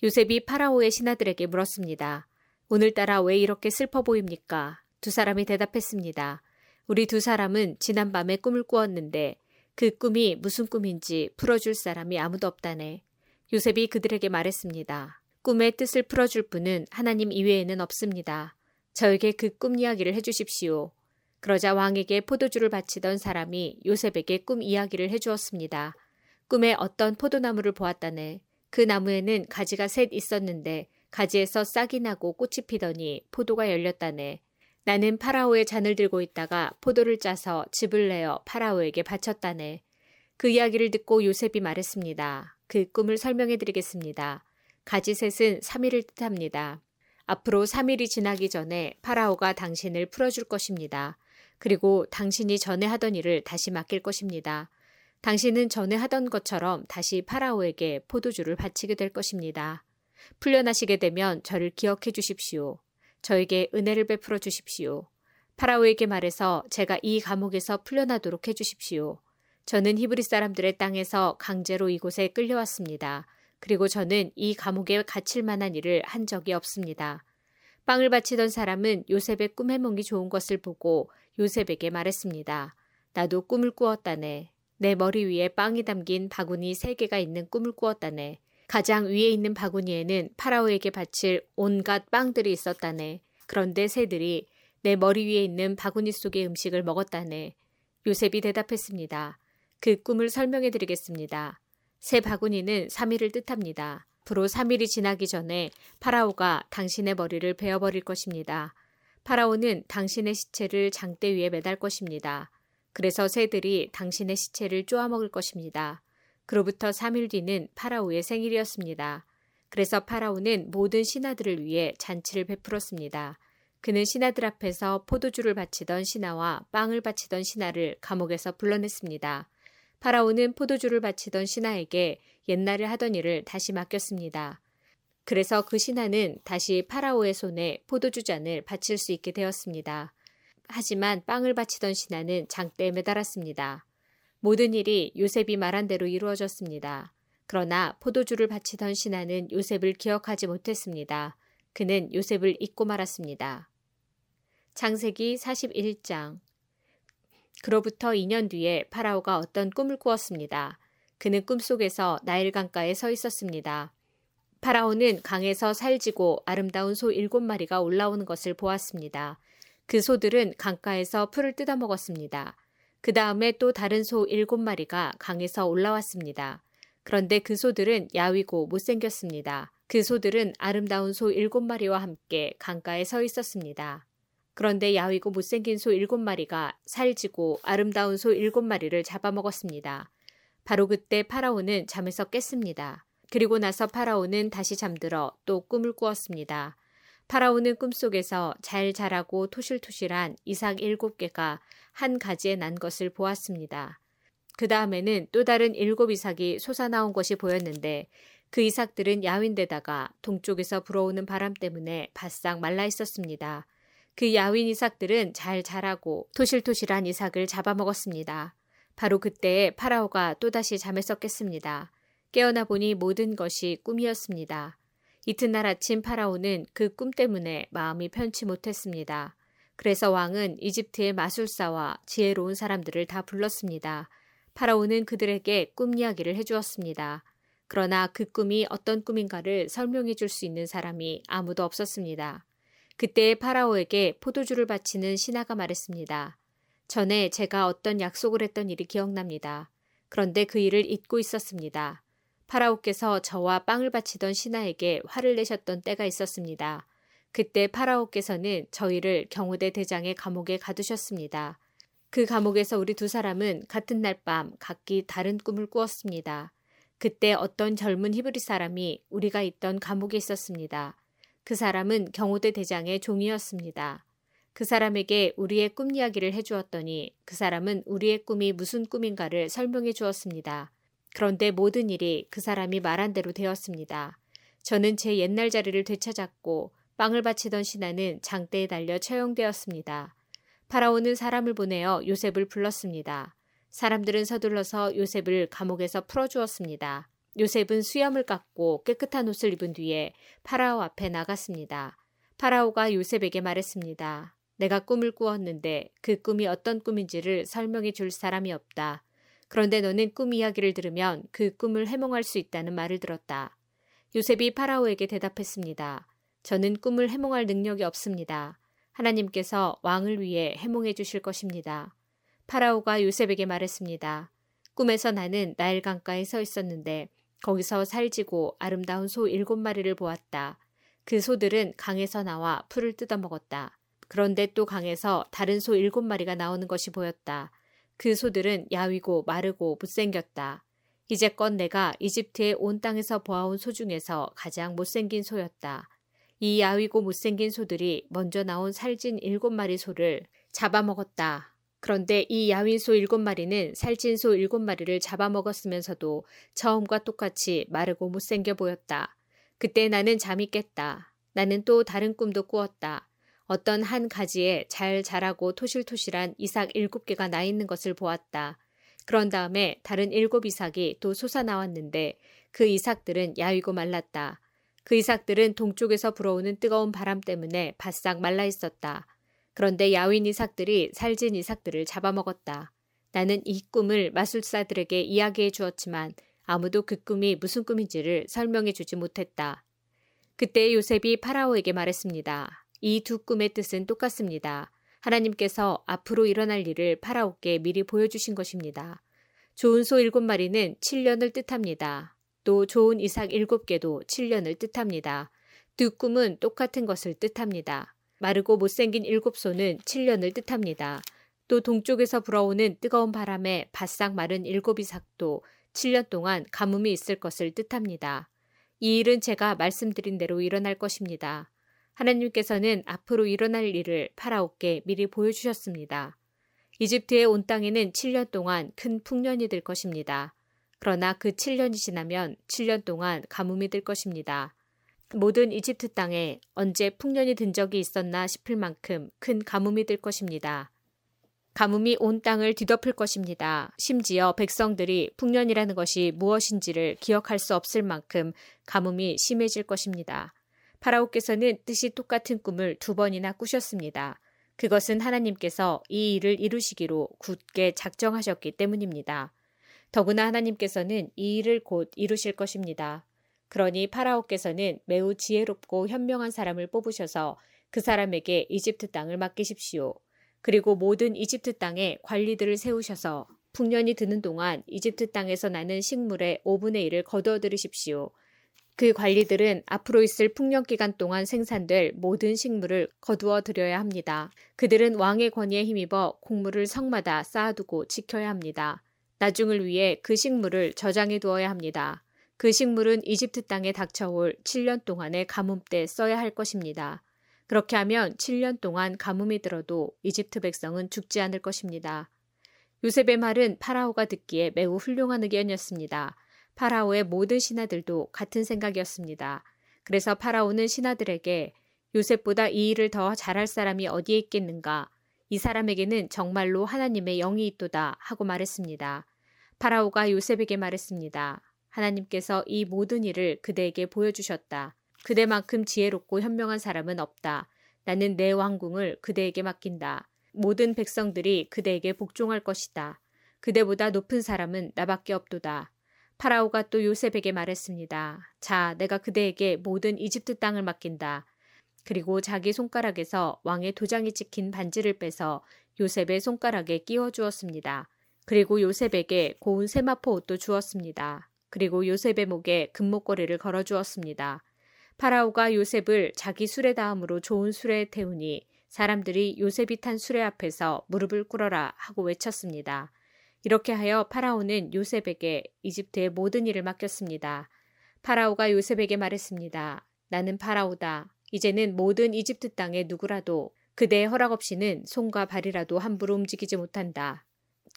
요셉이 파라오의 신하들에게 물었습니다. 오늘따라 왜 이렇게 슬퍼 보입니까? 두 사람이 대답했습니다. 우리 두 사람은 지난밤에 꿈을 꾸었는데 그 꿈이 무슨 꿈인지 풀어줄 사람이 아무도 없다네. 요셉이 그들에게 말했습니다. 꿈의 뜻을 풀어줄 분은 하나님 이외에는 없습니다. 저에게 그 꿈 이야기를 해주십시오. 그러자 왕에게 포도주를 바치던 사람이 요셉에게 꿈 이야기를 해주었습니다. 꿈에 어떤 포도나무를 보았다네. 그 나무에는 가지가 셋 있었는데 가지에서 싹이 나고 꽃이 피더니 포도가 열렸다네. 나는 파라오의 잔을 들고 있다가 포도를 짜서 집을 내어 파라오에게 바쳤다네. 그 이야기를 듣고 요셉이 말했습니다. 그 꿈을 설명해 드리겠습니다. 가지셋은 3일을 뜻합니다. 앞으로 3일이 지나기 전에 파라오가 당신을 풀어줄 것입니다. 그리고 당신이 전에 하던 일을 다시 맡길 것입니다. 당신은 전에 하던 것처럼 다시 파라오에게 포도주를 바치게 될 것입니다. 풀려나시게 되면 저를 기억해 주십시오. 저에게 은혜를 베풀어 주십시오. 파라오에게 말해서 제가 이 감옥에서 풀려나도록 해 주십시오. 저는 히브리 사람들의 땅에서 강제로 이곳에 끌려왔습니다. 그리고 저는 이 감옥에 갇힐 만한 일을 한 적이 없습니다. 빵을 바치던 사람은 요셉의 꿈 해몽이 좋은 것을 보고 요셉에게 말했습니다. 나도 꿈을 꾸었다네. 내 머리 위에 빵이 담긴 바구니 세 개가 있는 꿈을 꾸었다네. 가장 위에 있는 바구니에는 파라오에게 바칠 온갖 빵들이 있었다네. 그런데 새들이 내 머리 위에 있는 바구니 속의 음식을 먹었다네. 요셉이 대답했습니다. 그 꿈을 설명해 드리겠습니다. 새 바구니는 3일을 뜻합니다. 앞으로 3일이 지나기 전에 파라오가 당신의 머리를 베어버릴 것입니다. 파라오는 당신의 시체를 장대 위에 매달 것입니다. 그래서 새들이 당신의 시체를 쪼아먹을 것입니다. 그로부터 3일 뒤는 파라오의 생일이었습니다. 그래서 파라오는 모든 신하들을 위해 잔치를 베풀었습니다. 그는 신하들 앞에서 포도주를 바치던 신하와 빵을 바치던 신하를 감옥에서 불러냈습니다. 파라오는 포도주를 바치던 신하에게 옛날에 하던 일을 다시 맡겼습니다. 그래서 그 신하는 다시 파라오의 손에 포도주 잔을 바칠 수 있게 되었습니다. 하지만 빵을 바치던 신하는 장대에 매달았습니다. 모든 일이 요셉이 말한 대로 이루어졌습니다. 그러나 포도주를 바치던 신하는 요셉을 기억하지 못했습니다. 그는 요셉을 잊고 말았습니다. 창세기 41장 그로부터 2년 뒤에 파라오가 어떤 꿈을 꾸었습니다. 그는 꿈속에서 나일 강가에 서 있었습니다. 파라오는 강에서 살지고 아름다운 소 일곱 마리가 올라오는 것을 보았습니다. 그 소들은 강가에서 풀을 뜯어 먹었습니다. 그 다음에 또 다른 소 일곱 마리가 강에서 올라왔습니다. 그런데 그 소들은 야위고 못생겼습니다. 그 소들은 아름다운 소 일곱 마리와 함께 강가에 서 있었습니다. 그런데 야위고 못생긴 소 일곱 마리가 살지고 아름다운 소 일곱 마리를 잡아먹었습니다. 바로 그때 파라오는 잠에서 깼습니다. 그리고 나서 파라오는 다시 잠들어 또 꿈을 꾸었습니다. 파라오는 꿈속에서 잘 자라고 토실토실한 이삭 일곱 개가 한 가지에 난 것을 보았습니다. 그 다음에는 또 다른 일곱 이삭이 솟아나온 것이 보였는데 그 이삭들은 야윈데다가 동쪽에서 불어오는 바람 때문에 바싹 말라 있었습니다. 그 야윈 이삭들은 잘 자라고 토실토실한 이삭을 잡아먹었습니다. 바로 그때에 파라오가 또다시 잠에 서 깼습니다. 깨어나 보니 모든 것이 꿈이었습니다. 이튿날 아침 파라오는 그 꿈 때문에 마음이 편치 못했습니다. 그래서 왕은 이집트의 마술사와 지혜로운 사람들을 다 불렀습니다. 파라오는 그들에게 꿈 이야기를 해주었습니다. 그러나 그 꿈이 어떤 꿈인가를 설명해 줄 수 있는 사람이 아무도 없었습니다. 그때 파라오에게 포도주를 바치는 신하가 말했습니다. 전에 제가 어떤 약속을 했던 일이 기억납니다. 그런데 그 일을 잊고 있었습니다. 파라오께서 저와 빵을 바치던 신하에게 화를 내셨던 때가 있었습니다. 그때 파라오께서는 저희를 경호대 대장의 감옥에 가두셨습니다. 그 감옥에서 우리 두 사람은 같은 날 밤 각기 다른 꿈을 꾸었습니다. 그때 어떤 젊은 히브리 사람이 우리가 있던 감옥에 있었습니다. 그 사람은 경호대 대장의 종이었습니다. 그 사람에게 우리의 꿈 이야기를 해주었더니 그 사람은 우리의 꿈이 무슨 꿈인가를 설명해 주었습니다. 그런데 모든 일이 그 사람이 말한 대로 되었습니다. 저는 제 옛날 자리를 되찾았고 빵을 바치던 신하는 장대에 달려 처형되었습니다. 파라오는 사람을 보내어 요셉을 불렀습니다. 사람들은 서둘러서 요셉을 감옥에서 풀어주었습니다. 요셉은 수염을 깎고 깨끗한 옷을 입은 뒤에 파라오 앞에 나갔습니다. 파라오가 요셉에게 말했습니다. 내가 꿈을 꾸었는데 그 꿈이 어떤 꿈인지를 설명해 줄 사람이 없다. 그런데 너는 꿈 이야기를 들으면 그 꿈을 해몽할 수 있다는 말을 들었다. 요셉이 파라오에게 대답했습니다. 저는 꿈을 해몽할 능력이 없습니다. 하나님께서 왕을 위해 해몽해 주실 것입니다. 파라오가 요셉에게 말했습니다. 꿈에서 나는 나일 강가에 서 있었는데 거기서 살지고 아름다운 소 일곱 마리를 보았다. 그 소들은 강에서 나와 풀을 뜯어먹었다. 그런데 또 강에서 다른 소 일곱 마리가 나오는 것이 보였다. 그 소들은 야위고 마르고 못생겼다. 이제껏 내가 이집트의 온 땅에서 보아온 소 중에서 가장 못생긴 소였다. 이 야위고 못생긴 소들이 먼저 나온 살찐 일곱 마리 소를 잡아먹었다. 그런데 이 야윈 소 일곱 마리는 살찐 소 일곱 마리를 잡아먹었으면서도 처음과 똑같이 마르고 못생겨 보였다. 그때 나는 잠이 깼다. 나는 또 다른 꿈도 꾸었다. 어떤 한 가지에 잘 자라고 토실토실한 이삭 일곱 개가 나 있는 것을 보았다. 그런 다음에 다른 일곱 이삭이 또 솟아 나왔는데 그 이삭들은 야위고 말랐다. 그 이삭들은 동쪽에서 불어오는 뜨거운 바람 때문에 바싹 말라 있었다. 그런데 야윈 이삭들이 살진 이삭들을 잡아먹었다. 나는 이 꿈을 마술사들에게 이야기해 주었지만 아무도 그 꿈이 무슨 꿈인지를 설명해 주지 못했다. 그때 요셉이 파라오에게 말했습니다. 이 두 꿈의 뜻은 똑같습니다. 하나님께서 앞으로 일어날 일을 파라오께 미리 보여주신 것입니다. 좋은 소 일곱 마리는 7년을 뜻합니다. 또 좋은 이삭 일곱 개도 7년을 뜻합니다. 두 꿈은 똑같은 것을 뜻합니다. 마르고 못생긴 일곱 소는 7년을 뜻합니다. 또 동쪽에서 불어오는 뜨거운 바람에 바싹 마른 일곱 이삭도 7년 동안 가뭄이 있을 것을 뜻합니다. 이 일은 제가 말씀드린 대로 일어날 것입니다. 하나님께서는 앞으로 일어날 일을 파라오께 미리 보여주셨습니다. 이집트의 온 땅에는 7년 동안 큰 풍년이 될 것입니다. 그러나 그 7년이 지나면 7년 동안 가뭄이 될 것입니다. 모든 이집트 땅에 언제 풍년이 든 적이 있었나 싶을 만큼 큰 가뭄이 될 것입니다. 가뭄이 온 땅을 뒤덮을 것입니다. 심지어 백성들이 풍년이라는 것이 무엇인지를 기억할 수 없을 만큼 가뭄이 심해질 것입니다. 파라오께서는 뜻이 똑같은 꿈을 두 번이나 꾸셨습니다. 그것은 하나님께서 이 일을 이루시기로 굳게 작정하셨기 때문입니다. 더구나 하나님께서는 이 일을 곧 이루실 것입니다. 그러니 파라오께서는 매우 지혜롭고 현명한 사람을 뽑으셔서 그 사람에게 이집트 땅을 맡기십시오. 그리고 모든 이집트 땅에 관리들을 세우셔서 풍년이 드는 동안 이집트 땅에서 나는 식물의 5분의 1을 거두어 들으십시오. 그 관리들은 앞으로 있을 풍년 기간 동안 생산될 모든 식물을 거두어 들여야 합니다. 그들은 왕의 권위에 힘입어 곡물을 성마다 쌓아두고 지켜야 합니다. 나중을 위해 그 식물을 저장해 두어야 합니다. 그 식물은 이집트 땅에 닥쳐올 7년 동안의 가뭄 때 써야 할 것입니다. 그렇게 하면 7년 동안 가뭄이 들어도 이집트 백성은 죽지 않을 것입니다. 요셉의 말은 파라오가 듣기에 매우 훌륭한 의견이었습니다. 파라오의 모든 신하들도 같은 생각이었습니다. 그래서 파라오는 신하들에게 요셉보다 이 일을 더 잘할 사람이 어디에 있겠는가? 이 사람에게는 정말로 하나님의 영이 있도다 하고 말했습니다. 파라오가 요셉에게 말했습니다. 하나님께서 이 모든 일을 그대에게 보여주셨다. 그대만큼 지혜롭고 현명한 사람은 없다. 나는 내 왕궁을 그대에게 맡긴다. 모든 백성들이 그대에게 복종할 것이다. 그대보다 높은 사람은 나밖에 없도다. 파라오가 또 요셉에게 말했습니다. 자, 내가 그대에게 모든 이집트 땅을 맡긴다. 그리고 자기 손가락에서 왕의 도장이 찍힌 반지를 빼서 요셉의 손가락에 끼워 주었습니다. 그리고 요셉에게 고운 세마포 옷도 주었습니다. 그리고 요셉의 목에 금목걸이를 걸어 주었습니다. 파라오가 요셉을 자기 수레 다음으로 좋은 수레에 태우니 사람들이 요셉이 탄 수레 앞에서 무릎을 꿇어라 하고 외쳤습니다. 이렇게 하여 파라오는 요셉에게 이집트의 모든 일을 맡겼습니다. 파라오가 요셉에게 말했습니다. 나는 파라오다. 이제는 모든 이집트 땅에 누구라도 그대의 허락 없이는 손과 발이라도 함부로 움직이지 못한다.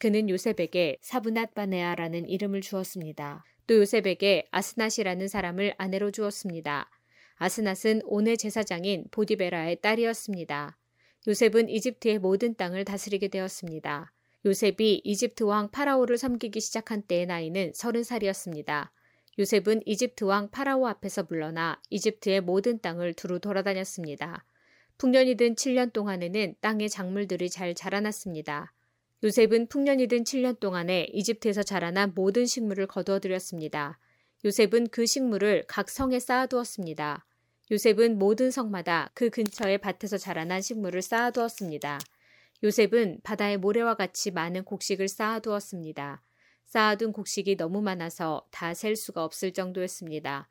그는 요셉에게 사브낫바네아라는 이름을 주었습니다. 또 요셉에게 아스낫이라는 사람을 아내로 주었습니다. 아스낫은 온의 제사장인 보디베라의 딸이었습니다. 요셉은 이집트의 모든 땅을 다스리게 되었습니다. 요셉이 이집트 왕 파라오를 섬기기 시작한 때의 나이는 30살이었습니다. 요셉은 이집트 왕 파라오 앞에서 물러나 이집트의 모든 땅을 두루 돌아다녔습니다. 풍년이 든 7년 동안에는 땅의 작물들이 잘 자라났습니다. 요셉은 풍년이 든 7년 동안에 이집트에서 자라난 모든 식물을 거두어들였습니다. 요셉은 그 식물을 각 성에 쌓아두었습니다. 요셉은 모든 성마다 그 근처의 밭에서 자라난 식물을 쌓아두었습니다. 요셉은 바다의 모래와 같이 많은 곡식을 쌓아두었습니다. 쌓아둔 곡식이 너무 많아서 다 셀 수가 없을 정도였습니다.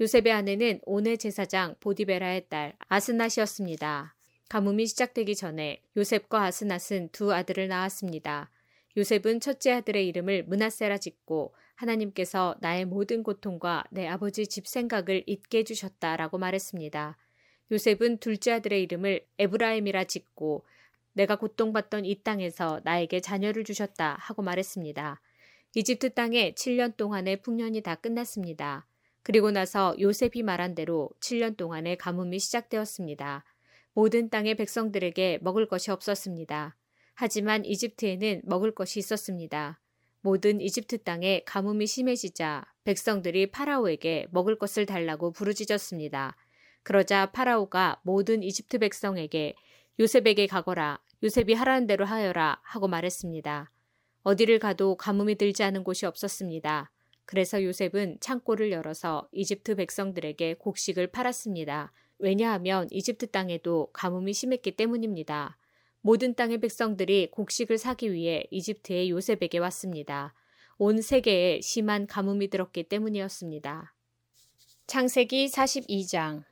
요셉의 아내는 온의 제사장 보디베라의 딸 아스낫이었습니다. 가뭄이 시작되기 전에 요셉과 아스낫은 두 아들을 낳았습니다. 요셉은 첫째 아들의 이름을 문하세라 짓고 하나님께서 나의 모든 고통과 내 아버지 집 생각을 잊게 해주셨다라고 말했습니다. 요셉은 둘째 아들의 이름을 에브라임이라 짓고 내가 고통받던 이 땅에서 나에게 자녀를 주셨다 하고 말했습니다. 이집트 땅에 7년 동안의 풍년이 다 끝났습니다. 그리고 나서 요셉이 말한 대로 7년 동안의 가뭄이 시작되었습니다. 모든 땅의 백성들에게 먹을 것이 없었습니다. 하지만 이집트에는 먹을 것이 있었습니다. 모든 이집트 땅에 가뭄이 심해지자 백성들이 파라오에게 먹을 것을 달라고 부르짖었습니다. 그러자 파라오가 모든 이집트 백성에게 요셉에게 가거라, 요셉이 하라는 대로 하여라 하고 말했습니다. 어디를 가도 가뭄이 들지 않은 곳이 없었습니다. 그래서 요셉은 창고를 열어서 이집트 백성들에게 곡식을 팔았습니다. 왜냐하면 이집트 땅에도 가뭄이 심했기 때문입니다. 모든 땅의 백성들이 곡식을 사기 위해 이집트의 요셉에게 왔습니다. 온 세계에 심한 가뭄이 들었기 때문이었습니다. 창세기 42장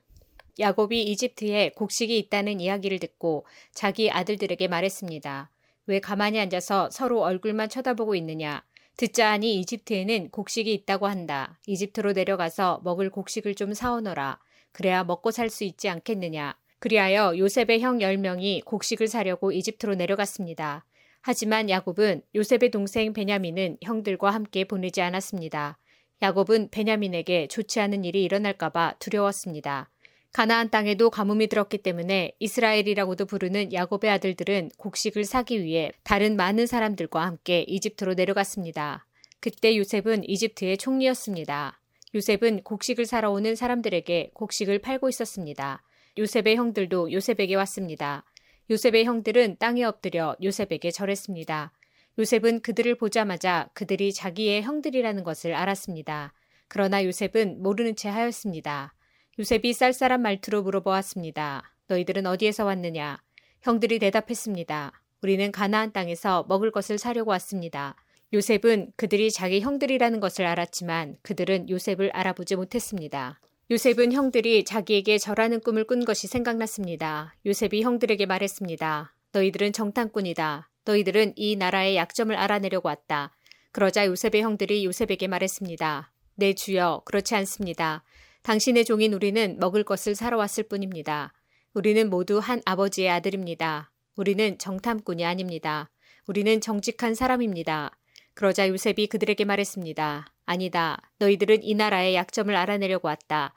야곱이 이집트에 곡식이 있다는 이야기를 듣고 자기 아들들에게 말했습니다. 왜 가만히 앉아서 서로 얼굴만 쳐다보고 있느냐? 듣자 하니 이집트에는 곡식이 있다고 한다. 이집트로 내려가서 먹을 곡식을 좀 사오너라. 그래야 먹고 살 수 있지 않겠느냐. 그리하여 요셉의 형 10명이 곡식을 사려고 이집트로 내려갔습니다. 하지만 야곱은 요셉의 동생 베냐민은 형들과 함께 보내지 않았습니다. 야곱은 베냐민에게 좋지 않은 일이 일어날까봐 두려웠습니다. 가나안 땅에도 가뭄이 들었기 때문에 이스라엘이라고도 부르는 야곱의 아들들은 곡식을 사기 위해 다른 많은 사람들과 함께 이집트로 내려갔습니다. 그때 요셉은 이집트의 총리였습니다. 요셉은 곡식을 사러 오는 사람들에게 곡식을 팔고 있었습니다. 요셉의 형들도 요셉에게 왔습니다. 요셉의 형들은 땅에 엎드려 요셉에게 절했습니다. 요셉은 그들을 보자마자 그들이 자기의 형들이라는 것을 알았습니다. 그러나 요셉은 모르는 채 하였습니다. 요셉이 쌀쌀한 말투로 물어보았습니다. 너희들은 어디에서 왔느냐? 형들이 대답했습니다. 우리는 가나안 땅에서 먹을 것을 사려고 왔습니다. 요셉은 그들이 자기 형들이라는 것을 알았지만 그들은 요셉을 알아보지 못했습니다. 요셉은 형들이 자기에게 절하는 꿈을 꾼 것이 생각났습니다. 요셉이 형들에게 말했습니다. 너희들은 정탐꾼이다. 너희들은 이 나라의 약점을 알아내려고 왔다. 그러자 요셉의 형들이 요셉에게 말했습니다. 내 네, 주여, 그렇지 않습니다. 당신의 종인 우리는 먹을 것을 사러 왔을 뿐입니다. 우리는 모두 한 아버지의 아들입니다. 우리는 정탐꾼이 아닙니다. 우리는 정직한 사람입니다. 그러자 요셉이 그들에게 말했습니다. 아니다. 너희들은 이 나라의 약점을 알아내려고 왔다.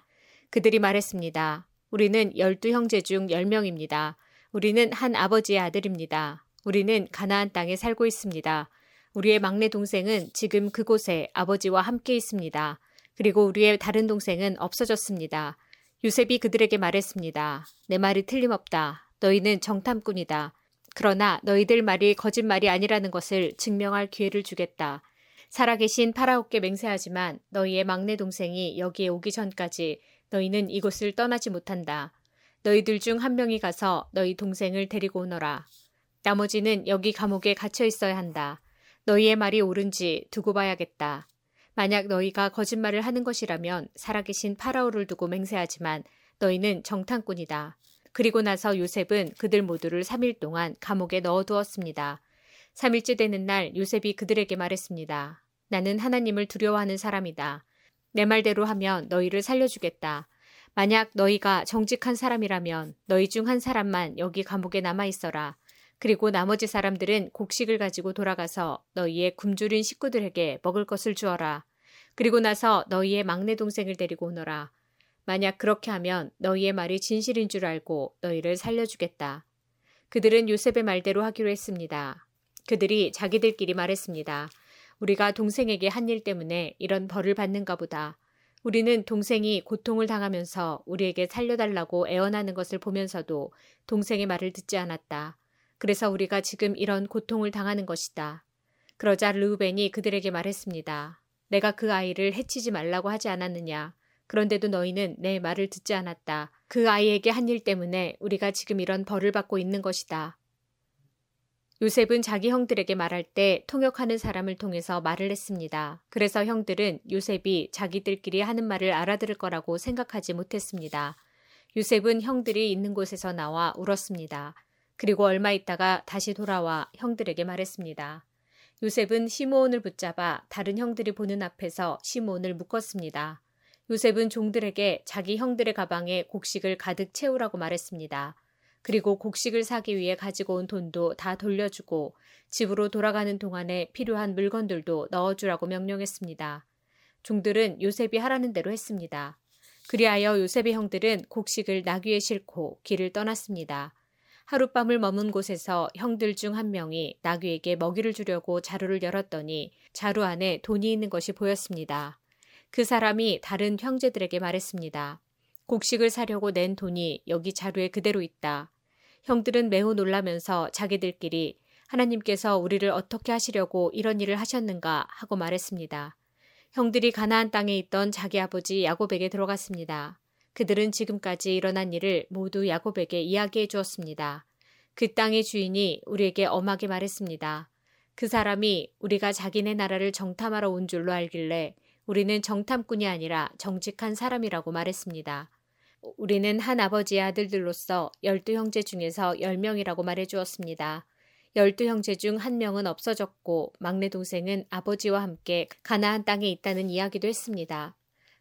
그들이 말했습니다. 우리는 열두 형제 중 열명입니다. 우리는 한 아버지의 아들입니다. 우리는 가나안 땅에 살고 있습니다. 우리의 막내 동생은 지금 그곳에 아버지와 함께 있습니다. 그리고 우리의 다른 동생은 없어졌습니다. 요셉이 그들에게 말했습니다. 내 말이 틀림없다. 너희는 정탐꾼이다. 그러나 너희들 말이 거짓말이 아니라는 것을 증명할 기회를 주겠다. 살아계신 파라오께 맹세하지만 너희의 막내 동생이 여기에 오기 전까지 너희는 이곳을 떠나지 못한다. 너희들 중 한 명이 가서 너희 동생을 데리고 오너라. 나머지는 여기 감옥에 갇혀 있어야 한다. 너희의 말이 옳은지 두고 봐야겠다. 만약 너희가 거짓말을 하는 것이라면 살아계신 파라오를 두고 맹세하지만 너희는 정탐꾼이다. 그리고 나서 요셉은 그들 모두를 3일 동안 감옥에 넣어두었습니다. 3일째 되는 날 요셉이 그들에게 말했습니다. 나는 하나님을 두려워하는 사람이다. 내 말대로 하면 너희를 살려주겠다. 만약 너희가 정직한 사람이라면 너희 중 한 사람만 여기 감옥에 남아 있어라. 그리고 나머지 사람들은 곡식을 가지고 돌아가서 너희의 굶주린 식구들에게 먹을 것을 주어라. 그리고 나서 너희의 막내 동생을 데리고 오너라. 만약 그렇게 하면 너희의 말이 진실인 줄 알고 너희를 살려주겠다. 그들은 요셉의 말대로 하기로 했습니다. 그들이 자기들끼리 말했습니다. 우리가 동생에게 한 일 때문에 이런 벌을 받는가 보다. 우리는 동생이 고통을 당하면서 우리에게 살려달라고 애원하는 것을 보면서도 동생의 말을 듣지 않았다. 그래서 우리가 지금 이런 고통을 당하는 것이다. 그러자 르우벤이 그들에게 말했습니다. 내가 그 아이를 해치지 말라고 하지 않았느냐. 그런데도 너희는 내 말을 듣지 않았다. 그 아이에게 한 일 때문에 우리가 지금 이런 벌을 받고 있는 것이다. 요셉은 자기 형들에게 말할 때 통역하는 사람을 통해서 말을 했습니다. 그래서 형들은 요셉이 자기들끼리 하는 말을 알아들을 거라고 생각하지 못했습니다. 요셉은 형들이 있는 곳에서 나와 울었습니다. 그리고 얼마 있다가 다시 돌아와 형들에게 말했습니다. 요셉은 시므온을 붙잡아 다른 형들이 보는 앞에서 시므온을 묶었습니다. 요셉은 종들에게 자기 형들의 가방에 곡식을 가득 채우라고 말했습니다. 그리고 곡식을 사기 위해 가지고 온 돈도 다 돌려주고 집으로 돌아가는 동안에 필요한 물건들도 넣어주라고 명령했습니다. 종들은 요셉이 하라는 대로 했습니다. 그리하여 요셉의 형들은 곡식을 나귀에 싣고 길을 떠났습니다. 하룻밤을 머문 곳에서 형들 중 한 명이 나귀에게 먹이를 주려고 자루를 열었더니 자루 안에 돈이 있는 것이 보였습니다. 그 사람이 다른 형제들에게 말했습니다. 곡식을 사려고 낸 돈이 여기 자루에 그대로 있다. 형들은 매우 놀라면서 자기들끼리 하나님께서 우리를 어떻게 하시려고 이런 일을 하셨는가 하고 말했습니다. 형들이 가나안 땅에 있던 자기 아버지 야곱에게 들어갔습니다. 그들은 지금까지 일어난 일을 모두 야곱에게 이야기해 주었습니다. 그 땅의 주인이 우리에게 엄하게 말했습니다. 그 사람이 우리가 자기네 나라를 정탐하러 온 줄로 알길래 우리는 정탐꾼이 아니라 정직한 사람이라고 말했습니다. 우리는 한 아버지의 아들들로서 열두 형제 중에서 열 명이라고 말해 주었습니다. 열두 형제 중 한 명은 없어졌고 막내 동생은 아버지와 함께 가나안 땅에 있다는 이야기도 했습니다.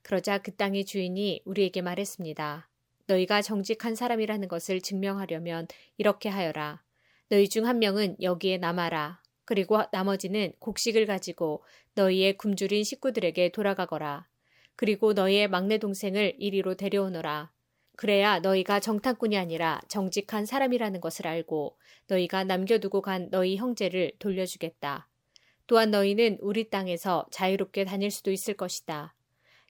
그러자 그 땅의 주인이 우리에게 말했습니다. 너희가 정직한 사람이라는 것을 증명하려면 이렇게 하여라. 너희 중 한 명은 여기에 남아라. 그리고 나머지는 곡식을 가지고 너희의 굶주린 식구들에게 돌아가거라. 그리고 너희의 막내 동생을 이리로 데려오너라. 그래야 너희가 정탐꾼이 아니라 정직한 사람이라는 것을 알고 너희가 남겨두고 간 너희 형제를 돌려주겠다. 또한 너희는 우리 땅에서 자유롭게 다닐 수도 있을 것이다.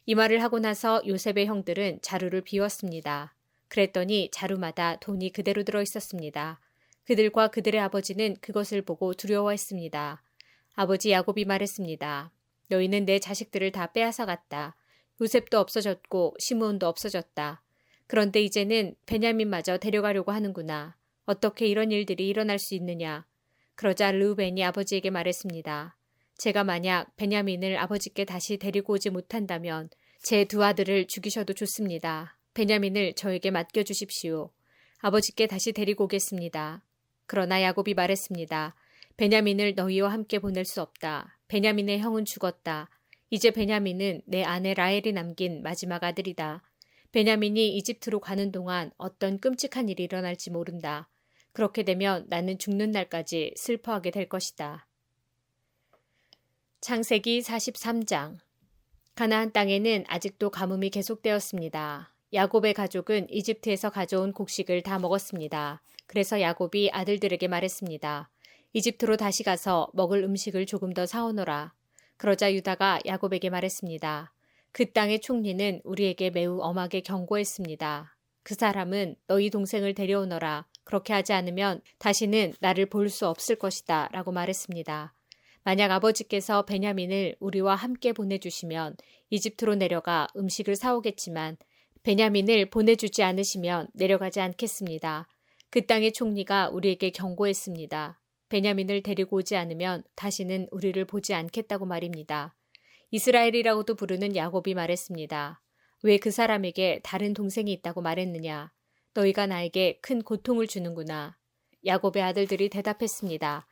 이 말을 하고 나서 요셉의 형들은 자루를 비웠습니다. 그랬더니 자루마다 돈이 그대로 들어 있었습니다. 그들과 그들의 아버지는 그것을 보고 두려워했습니다. 아버지 야곱이 말했습니다. 너희는 내 자식들을 다 빼앗아 갔다. 요셉도 없어졌고 시므온도 없어졌다. 그런데 이제는 베냐민마저 데려가려고 하는구나. 어떻게 이런 일들이 일어날 수 있느냐. 그러자 르우벤이 아버지에게 말했습니다. 제가 만약 베냐민을 아버지께 다시 데리고 오지 못한다면 제 두 아들을 죽이셔도 좋습니다. 베냐민을 저에게 맡겨주십시오. 아버지께 다시 데리고 오겠습니다. 그러나 야곱이 말했습니다. 베냐민을 너희와 함께 보낼 수 없다. 베냐민의 형은 죽었다. 이제 베냐민은 내 아내 라헬이 남긴 마지막 아들이다. 베냐민이 이집트로 가는 동안 어떤 끔찍한 일이 일어날지 모른다. 그렇게 되면 나는 죽는 날까지 슬퍼하게 될 것이다. 창세기 43장 가나안 땅에는 아직도 가뭄이 계속되었습니다. 야곱의 가족은 이집트에서 가져온 곡식을 다 먹었습니다. 그래서 야곱이 아들들에게 말했습니다. 이집트로 다시 가서 먹을 음식을 조금 더 사오너라. 그러자 유다가 야곱에게 말했습니다. 그 땅의 총리는 우리에게 매우 엄하게 경고했습니다. 그 사람은 너희 동생을 데려오너라. 그렇게 하지 않으면 다시는 나를 볼 수 없을 것이다. 라고 말했습니다. 만약 아버지께서 베냐민을 우리와 함께 보내주시면 이집트로 내려가 음식을 사오겠지만 베냐민을 보내주지 않으시면 내려가지 않겠습니다. 그 땅의 총리가 우리에게 경고했습니다. 베냐민을 데리고 오지 않으면 다시는 우리를 보지 않겠다고 말입니다. 이스라엘이라고도 부르는 야곱이 말했습니다. 왜 그 사람에게 다른 동생이 있다고 말했느냐? 너희가 나에게 큰 고통을 주는구나. 야곱의 아들들이 대답했습니다.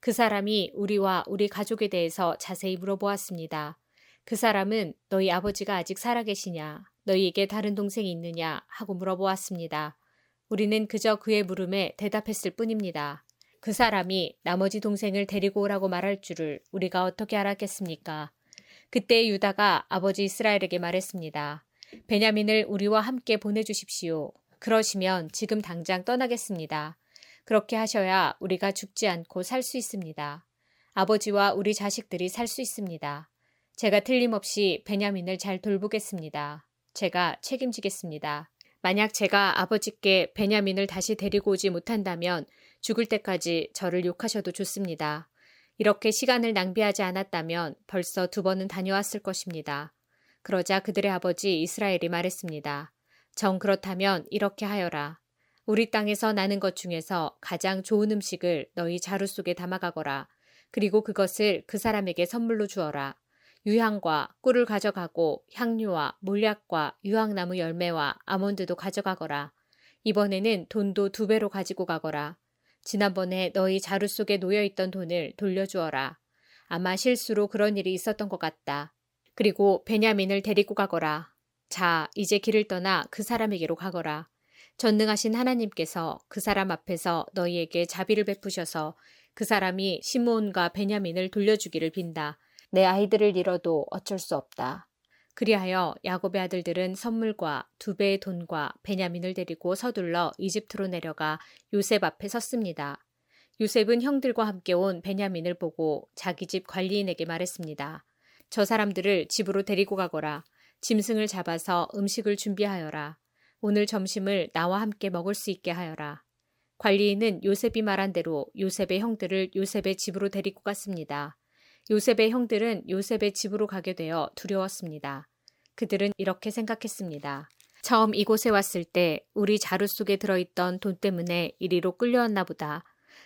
그 사람이 우리와 우리 가족에 대해서 자세히 물어보았습니다. 그 사람은 너희 아버지가 아직 살아계시냐? 너희에게 다른 동생이 있느냐? 하고 물어보았습니다. 우리는 그저 그의 물음에 대답했을 뿐입니다. 그 사람이 나머지 동생을 데리고 오라고 말할 줄을 우리가 어떻게 알았겠습니까? 그때 유다가 아버지 이스라엘에게 말했습니다. 베냐민을 우리와 함께 보내주십시오. 그러시면 지금 당장 떠나겠습니다. 그렇게 하셔야 우리가 죽지 않고 살 수 있습니다. 아버지와 우리 자식들이 살 수 있습니다. 제가 틀림없이 베냐민을 잘 돌보겠습니다. 제가 책임지겠습니다. 만약 제가 아버지께 베냐민을 다시 데리고 오지 못한다면 죽을 때까지 저를 욕하셔도 좋습니다. 이렇게 시간을 낭비하지 않았다면 벌써 두 번은 다녀왔을 것입니다. 그러자 그들의 아버지 이스라엘이 말했습니다. 정 그렇다면 이렇게 하여라. 우리 땅에서 나는 것 중에서 가장 좋은 음식을 너희 자루 속에 담아가거라. 그리고 그것을 그 사람에게 선물로 주어라. 유향과 꿀을 가져가고 향료와 몰약과 유황나무 열매와 아몬드도 가져가거라. 이번에는 돈도 두 배로 가지고 가거라. 지난번에 너희 자루 속에 놓여 있던 돈을 돌려주어라. 아마 실수로 그런 일이 있었던 것 같다. 그리고 베냐민을 데리고 가거라. 자, 이제 길을 떠나 그 사람에게로 가거라. 전능하신 하나님께서 그 사람 앞에서 너희에게 자비를 베푸셔서 그 사람이 시므온과 베냐민을 돌려주기를 빈다. 내 아이들을 잃어도 어쩔 수 없다. 그리하여 야곱의 아들들은 선물과 두 배의 돈과 베냐민을 데리고 서둘러 이집트로 내려가 요셉 앞에 섰습니다. 요셉은 형들과 함께 온 베냐민을 보고 자기 집 관리인에게 말했습니다. 저 사람들을 집으로 데리고 가거라. 짐승을 잡아서 음식을 준비하여라. 오늘 점심을 나와 함께 먹을 수 있게 하여라. 관리인은 요셉이 말한 대로 요셉의 형들을 요셉의 집으로 데리고 갔습니다. 요셉의 형들은 요셉의 집으로 가게 되어 두려웠습니다. 그들은 이렇게 생각했습니다. 처음 이곳에 왔을 때 우리 자루 속에 들어있던 돈 때문에 이리로 끌려왔나 보다.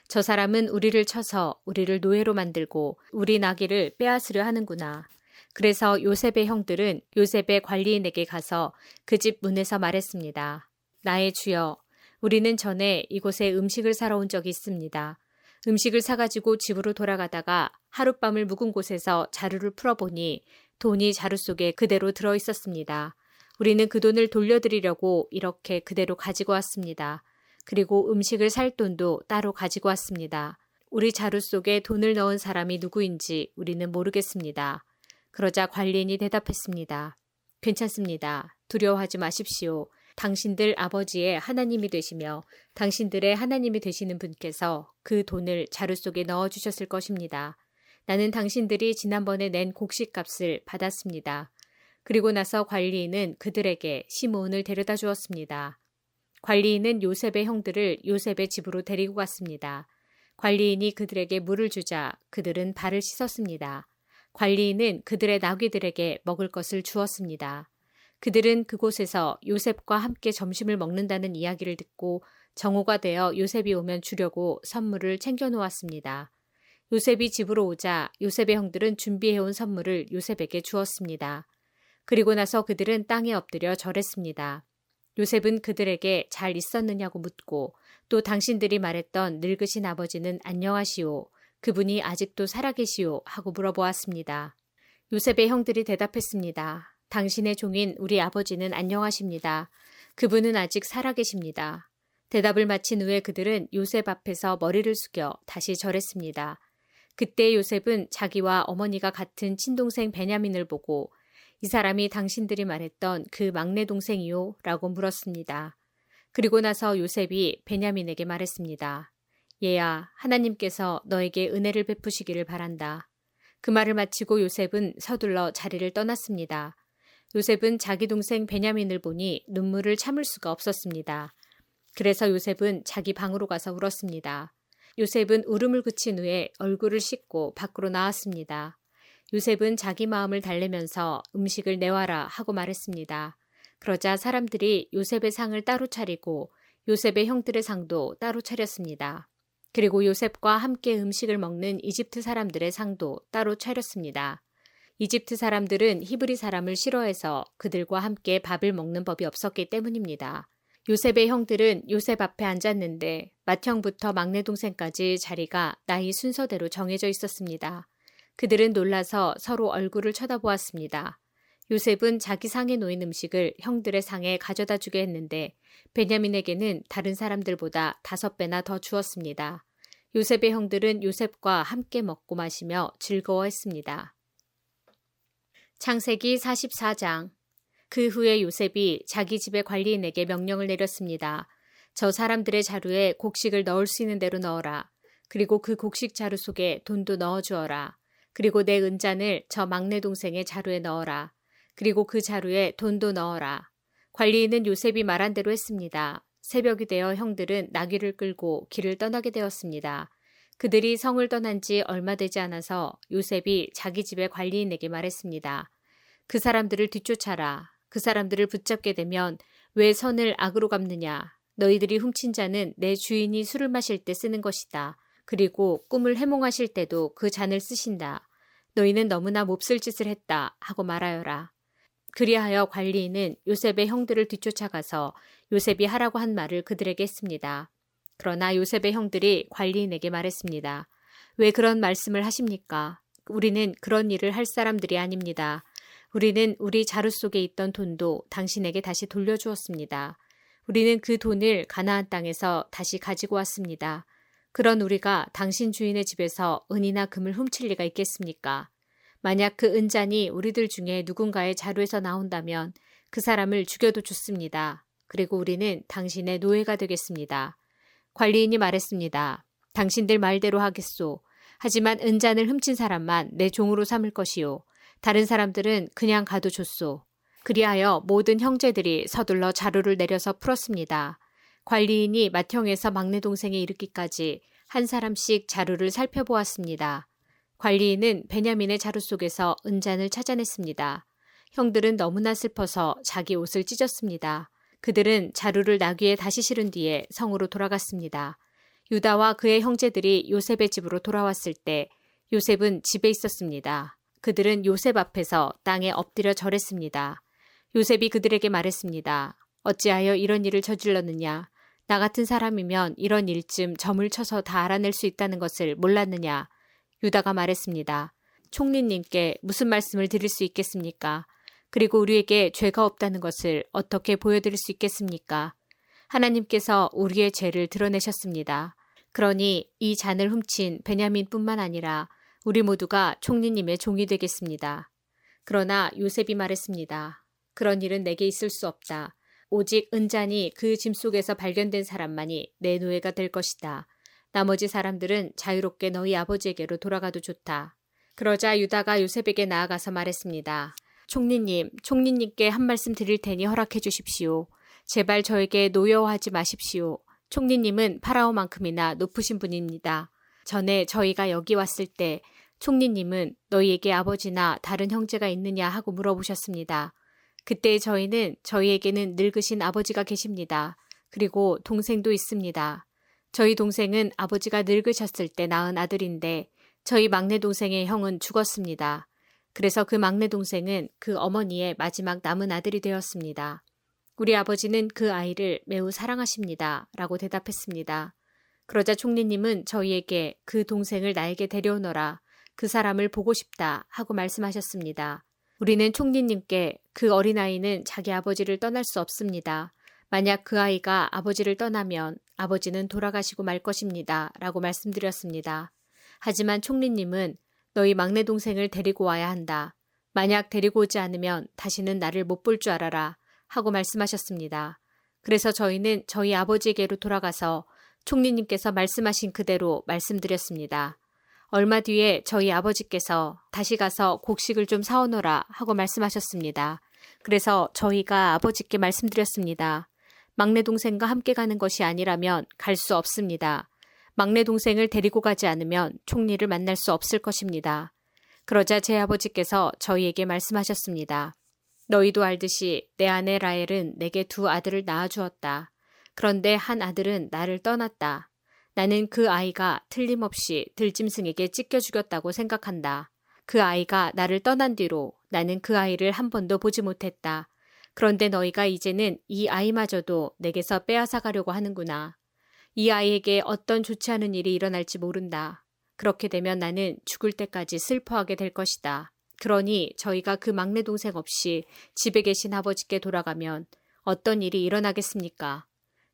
저 사람은 우리를 쳐서 우리를 노예로 만들고 우리 나귀를 빼앗으려 하는구나. 그래서 요셉의 형들은 요셉의 관리인에게 가서 그 집 문에서 말했습니다. 나의 주여, 우리는 전에 이곳에 음식을 사러 온 적이 있습니다. 음식을 사가지고 집으로 돌아가다가 하룻밤을 묵은 곳에서 자루를 풀어보니 돈이 자루 속에 그대로 들어 있었습니다. 우리는 그 돈을 돌려드리려고 이렇게 그대로 가지고 왔습니다. 그리고 음식을 살 돈도 따로 가지고 왔습니다. 우리 자루 속에 돈을 넣은 사람이 누구인지 우리는 모르겠습니다. 그러자 관리인이 대답했습니다. 괜찮습니다. 두려워하지 마십시오. 당신들 아버지의 하나님이 되시며 당신들의 하나님이 되시는 분께서 그 돈을 자루 속에 넣어 주셨을 것입니다. 나는 당신들이 지난번에 낸 곡식 값을 받았습니다. 그리고 나서 관리인은 그들에게 시므온을 데려다 주었습니다. 관리인은 요셉의 형들을 요셉의 집으로 데리고 갔습니다. 관리인이 그들에게 물을 주자 그들은 발을 씻었습니다. 관리인은 그들의 나귀들에게 먹을 것을 주었습니다. 그들은 그곳에서 요셉과 함께 점심을 먹는다는 이야기를 듣고 정오가 되어 요셉이 오면 주려고 선물을 챙겨 놓았습니다. 요셉이 집으로 오자 요셉의 형들은 준비해온 선물을 요셉에게 주었습니다. 그리고 나서 그들은 땅에 엎드려 절했습니다. 요셉은 그들에게 잘 있었느냐고 묻고 또 당신들이 말했던 늙으신 아버지는 안녕하시오. 그분이 아직도 살아계시오. 하고 물어보았습니다. 요셉의 형들이 대답했습니다. 당신의 종인 우리 아버지는 안녕하십니다. 그분은 아직 살아계십니다. 대답을 마친 후에 그들은 요셉 앞에서 머리를 숙여 다시 절했습니다. 그때 요셉은 자기와 어머니가 같은 친동생 베냐민을 보고 이 사람이 당신들이 말했던 그 막내 동생이요? 라고 물었습니다. 그리고 나서 요셉이 베냐민에게 말했습니다. 얘야, 하나님께서 너에게 은혜를 베푸시기를 바란다. 그 말을 마치고 요셉은 서둘러 자리를 떠났습니다. 요셉은 자기 동생 베냐민을 보니 눈물을 참을 수가 없었습니다. 그래서 요셉은 자기 방으로 가서 울었습니다. 요셉은 울음을 그친 후에 얼굴을 씻고 밖으로 나왔습니다. 요셉은 자기 마음을 달래면서 음식을 내와라 하고 말했습니다. 그러자 사람들이 요셉의 상을 따로 차리고 요셉의 형들의 상도 따로 차렸습니다. 그리고 요셉과 함께 음식을 먹는 이집트 사람들의 상도 따로 차렸습니다. 이집트 사람들은 히브리 사람을 싫어해서 그들과 함께 밥을 먹는 법이 없었기 때문입니다. 요셉의 형들은 요셉 앞에 앉았는데 맏형부터 막내 동생까지 자리가 나이 순서대로 정해져 있었습니다. 그들은 놀라서 서로 얼굴을 쳐다보았습니다. 요셉은 자기 상에 놓인 음식을 형들의 상에 가져다 주게 했는데 베냐민에게는 다른 사람들보다 다섯 배나 더 주었습니다. 요셉의 형들은 요셉과 함께 먹고 마시며 즐거워했습니다. 창세기 44장. 그 후에 요셉이 자기 집의 관리인에게 명령을 내렸습니다. 저 사람들의 자루에 곡식을 넣을 수 있는 대로 넣어라. 그리고 그 곡식 자루 속에 돈도 넣어 주어라. 그리고 내 은잔을 저 막내 동생의 자루에 넣어라. 그리고 그 자루에 돈도 넣어라. 관리인은 요셉이 말한 대로 했습니다. 새벽이 되어 형들은 나귀를 끌고 길을 떠나게 되었습니다. 그들이 성을 떠난 지 얼마 되지 않아서 요셉이 자기 집의 관리인에게 말했습니다. 그 사람들을 뒤쫓아라. 그 사람들을 붙잡게 되면 왜 선을 악으로 갚느냐. 너희들이 훔친 자는 내 주인이 술을 마실 때 쓰는 것이다. 그리고 꿈을 해몽하실 때도 그 잔을 쓰신다. 너희는 너무나 몹쓸 짓을 했다. 하고 말하여라. 그리하여 관리인은 요셉의 형들을 뒤쫓아가서 요셉이 하라고 한 말을 그들에게 했습니다. 그러나 요셉의 형들이 관리인에게 말했습니다. 왜 그런 말씀을 하십니까? 우리는 그런 일을 할 사람들이 아닙니다. 우리는 우리 자루 속에 있던 돈도 당신에게 다시 돌려주었습니다. 우리는 그 돈을 가나안 땅에서 다시 가지고 왔습니다. 그런 우리가 당신 주인의 집에서 은이나 금을 훔칠 리가 있겠습니까? 만약 그 은잔이 우리들 중에 누군가의 자루에서 나온다면 그 사람을 죽여도 좋습니다. 그리고 우리는 당신의 노예가 되겠습니다. 관리인이 말했습니다. 당신들 말대로 하겠소. 하지만 은잔을 훔친 사람만 내 종으로 삼을 것이요. 다른 사람들은 그냥 가도 좋소. 그리하여 모든 형제들이 서둘러 자루를 내려서 풀었습니다. 관리인이 맏형에서 막내 동생에 이르기까지 한 사람씩 자루를 살펴보았습니다. 관리인은 베냐민의 자루 속에서 은잔을 찾아냈습니다. 형들은 너무나 슬퍼서 자기 옷을 찢었습니다. 그들은 자루를 나귀에 다시 실은 뒤에 성으로 돌아갔습니다. 유다와 그의 형제들이 요셉의 집으로 돌아왔을 때 요셉은 집에 있었습니다. 그들은 요셉 앞에서 땅에 엎드려 절했습니다. 요셉이 그들에게 말했습니다. 어찌하여 이런 일을 저질렀느냐? 나 같은 사람이면 이런 일쯤 점을 쳐서 다 알아낼 수 있다는 것을 몰랐느냐? 유다가 말했습니다. 총리님께 무슨 말씀을 드릴 수 있겠습니까? 그리고 우리에게 죄가 없다는 것을 어떻게 보여드릴 수 있겠습니까? 하나님께서 우리의 죄를 드러내셨습니다. 그러니 이 잔을 훔친 베냐민뿐만 아니라 우리 모두가 총리님의 종이 되겠습니다. 그러나 요셉이 말했습니다. 그런 일은 내게 있을 수 없다. 오직 은잔이 그 짐 속에서 발견된 사람만이 내 노예가 될 것이다. 나머지 사람들은 자유롭게 너희 아버지에게로 돌아가도 좋다. 그러자 유다가 요셉에게 나아가서 말했습니다. 총리님, 총리님께 한 말씀 드릴 테니 허락해 주십시오. 제발 저에게 노여워하지 마십시오. 총리님은 파라오만큼이나 높으신 분입니다. 전에 저희가 여기 왔을 때 총리님은 너희에게 아버지나 다른 형제가 있느냐 하고 물어보셨습니다. 그때 저희는 저희에게는 늙으신 아버지가 계십니다. 그리고 동생도 있습니다. 저희 동생은 아버지가 늙으셨을 때 낳은 아들인데 저희 막내 동생의 형은 죽었습니다. 그래서 그 막내 동생은 그 어머니의 마지막 남은 아들이 되었습니다. 우리 아버지는 그 아이를 매우 사랑하십니다. 라고 대답했습니다. 그러자 총리님은 저희에게 그 동생을 나에게 데려오너라. 그 사람을 보고 싶다. 하고 말씀하셨습니다. 우리는 총리님께 그 어린아이는 자기 아버지를 떠날 수 없습니다. 만약 그 아이가 아버지를 떠나면 아버지는 돌아가시고 말 것입니다. 라고 말씀드렸습니다. 하지만 총리님은 너희 막내 동생을 데리고 와야 한다. 만약 데리고 오지 않으면 다시는 나를 못 볼 줄 알아라. 하고 말씀하셨습니다. 그래서 저희는 저희 아버지에게로 돌아가서 총리님께서 말씀하신 그대로 말씀드렸습니다. 얼마 뒤에 저희 아버지께서 다시 가서 곡식을 좀 사오너라 하고 말씀하셨습니다. 그래서 저희가 아버지께 말씀드렸습니다. 막내 동생과 함께 가는 것이 아니라면 갈 수 없습니다. 막내 동생을 데리고 가지 않으면 총리를 만날 수 없을 것입니다. 그러자 제 아버지께서 저희에게 말씀하셨습니다. 너희도 알듯이 내 아내 라헬은 내게 두 아들을 낳아주었다. 그런데 한 아들은 나를 떠났다. 나는 그 아이가 틀림없이 들짐승에게 찢겨 죽였다고 생각한다. 그 아이가 나를 떠난 뒤로 나는 그 아이를 한 번도 보지 못했다. 그런데 너희가 이제는 이 아이마저도 내게서 빼앗아 가려고 하는구나. 이 아이에게 어떤 좋지 않은 일이 일어날지 모른다. 그렇게 되면 나는 죽을 때까지 슬퍼하게 될 것이다. 그러니 저희가 그 막내 동생 없이 집에 계신 아버지께 돌아가면 어떤 일이 일어나겠습니까?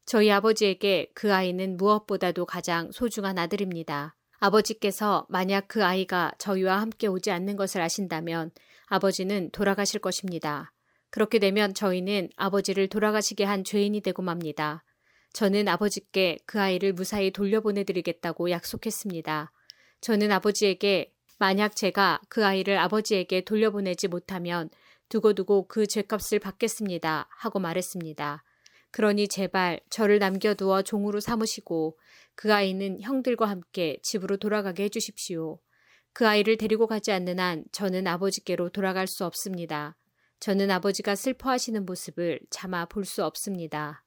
저희 아버지에게 그 아이는 무엇보다도 가장 소중한 아들입니다. 아버지께서 만약 그 아이가 저희와 함께 오지 않는 것을 아신다면 아버지는 돌아가실 것입니다. 그렇게 되면 저희는 아버지를 돌아가시게 한 죄인이 되고 맙니다. 저는 아버지께 그 아이를 무사히 돌려보내드리겠다고 약속했습니다. 저는 아버지에게 만약 제가 그 아이를 아버지에게 돌려보내지 못하면 두고두고 그 죄값을 받겠습니다. 하고 말했습니다. 그러니 제발 저를 남겨두어 종으로 삼으시고 그 아이는 형들과 함께 집으로 돌아가게 해주십시오. 그 아이를 데리고 가지 않는 한 저는 아버지께로 돌아갈 수 없습니다. 저는 아버지가 슬퍼하시는 모습을 차마 볼 수 없습니다.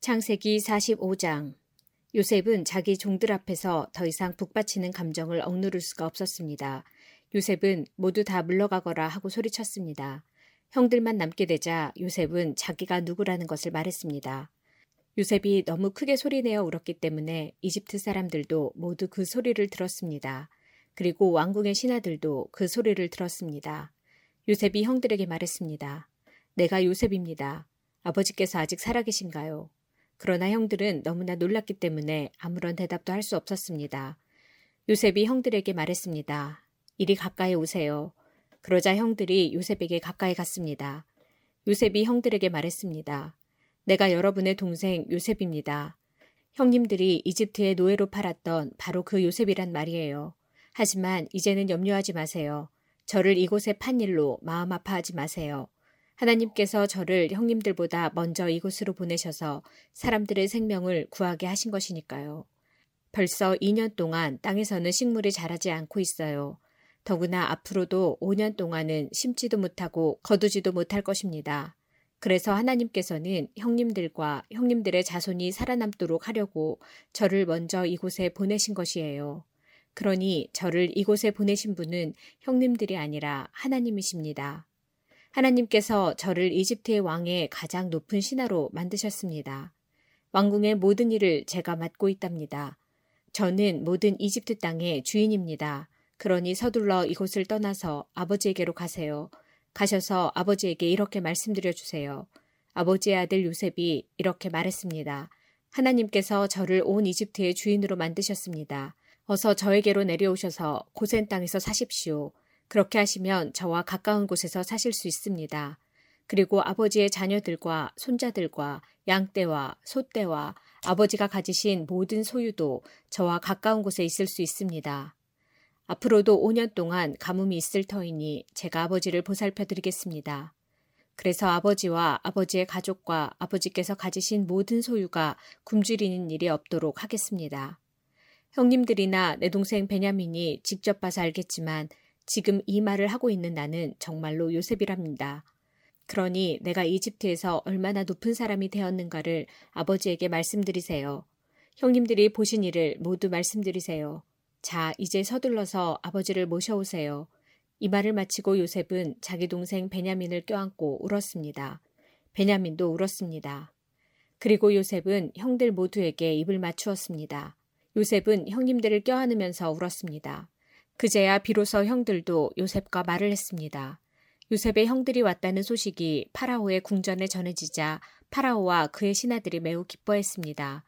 창세기 45장 요셉은 자기 종들 앞에서 더 이상 북받치는 감정을 억누를 수가 없었습니다. 요셉은 모두 다 물러가거라 하고 소리쳤습니다. 형들만 남게 되자 요셉은 자기가 누구라는 것을 말했습니다. 요셉이 너무 크게 소리내어 울었기 때문에 이집트 사람들도 모두 그 소리를 들었습니다. 그리고 왕궁의 신하들도 그 소리를 들었습니다. 요셉이 형들에게 말했습니다. 내가 요셉입니다. 아버지께서 아직 살아계신가요? 그러나 형들은 너무나 놀랐기 때문에 아무런 대답도 할 수 없었습니다. 요셉이 형들에게 말했습니다. 이리 가까이 오세요. 그러자 형들이 요셉에게 가까이 갔습니다. 요셉이 형들에게 말했습니다. 내가 여러분의 동생 요셉입니다. 형님들이 이집트의 노예로 팔았던 바로 그 요셉이란 말이에요. 하지만 이제는 염려하지 마세요. 저를 이곳에 판 일로 마음 아파하지 마세요. 하나님께서 저를 형님들보다 먼저 이곳으로 보내셔서 사람들의 생명을 구하게 하신 것이니까요. 벌써 2년 동안 땅에서는 식물이 자라지 않고 있어요. 더구나 앞으로도 5년 동안은 심지도 못하고 거두지도 못할 것입니다. 그래서 하나님께서는 형님들과 형님들의 자손이 살아남도록 하려고 저를 먼저 이곳에 보내신 것이에요. 그러니 저를 이곳에 보내신 분은 형님들이 아니라 하나님이십니다. 하나님께서 저를 이집트의 왕의 가장 높은 신하로 만드셨습니다. 왕궁의 모든 일을 제가 맡고 있답니다. 저는 모든 이집트 땅의 주인입니다. 그러니 서둘러 이곳을 떠나서 아버지에게로 가세요. 가셔서 아버지에게 이렇게 말씀드려 주세요. 아버지의 아들 요셉이 이렇게 말했습니다. 하나님께서 저를 온 이집트의 주인으로 만드셨습니다. 어서 저에게로 내려오셔서 고센 땅에서 사십시오. 그렇게 하시면 저와 가까운 곳에서 사실 수 있습니다. 그리고 아버지의 자녀들과 손자들과 양떼와 소떼와 아버지가 가지신 모든 소유도 저와 가까운 곳에 있을 수 있습니다. 앞으로도 5년 동안 가뭄이 있을 터이니 제가 아버지를 보살펴 드리겠습니다. 그래서 아버지와 아버지의 가족과 아버지께서 가지신 모든 소유가 굶주리는 일이 없도록 하겠습니다. 형님들이나 내 동생 베냐민이 직접 봐서 알겠지만 지금 이 말을 하고 있는 나는 정말로 요셉이랍니다. 그러니 내가 이집트에서 얼마나 높은 사람이 되었는가를 아버지에게 말씀드리세요. 형님들이 보신 일을 모두 말씀드리세요. 자, 이제 서둘러서 아버지를 모셔오세요. 이 말을 마치고 요셉은 자기 동생 베냐민을 껴안고 울었습니다. 베냐민도 울었습니다. 그리고 요셉은 형들 모두에게 입을 맞추었습니다. 요셉은 형님들을 껴안으면서 울었습니다. 그제야 비로소 형들도 요셉과 말을 했습니다. 요셉의 형들이 왔다는 소식이 파라오의 궁전에 전해지자 파라오와 그의 신하들이 매우 기뻐했습니다.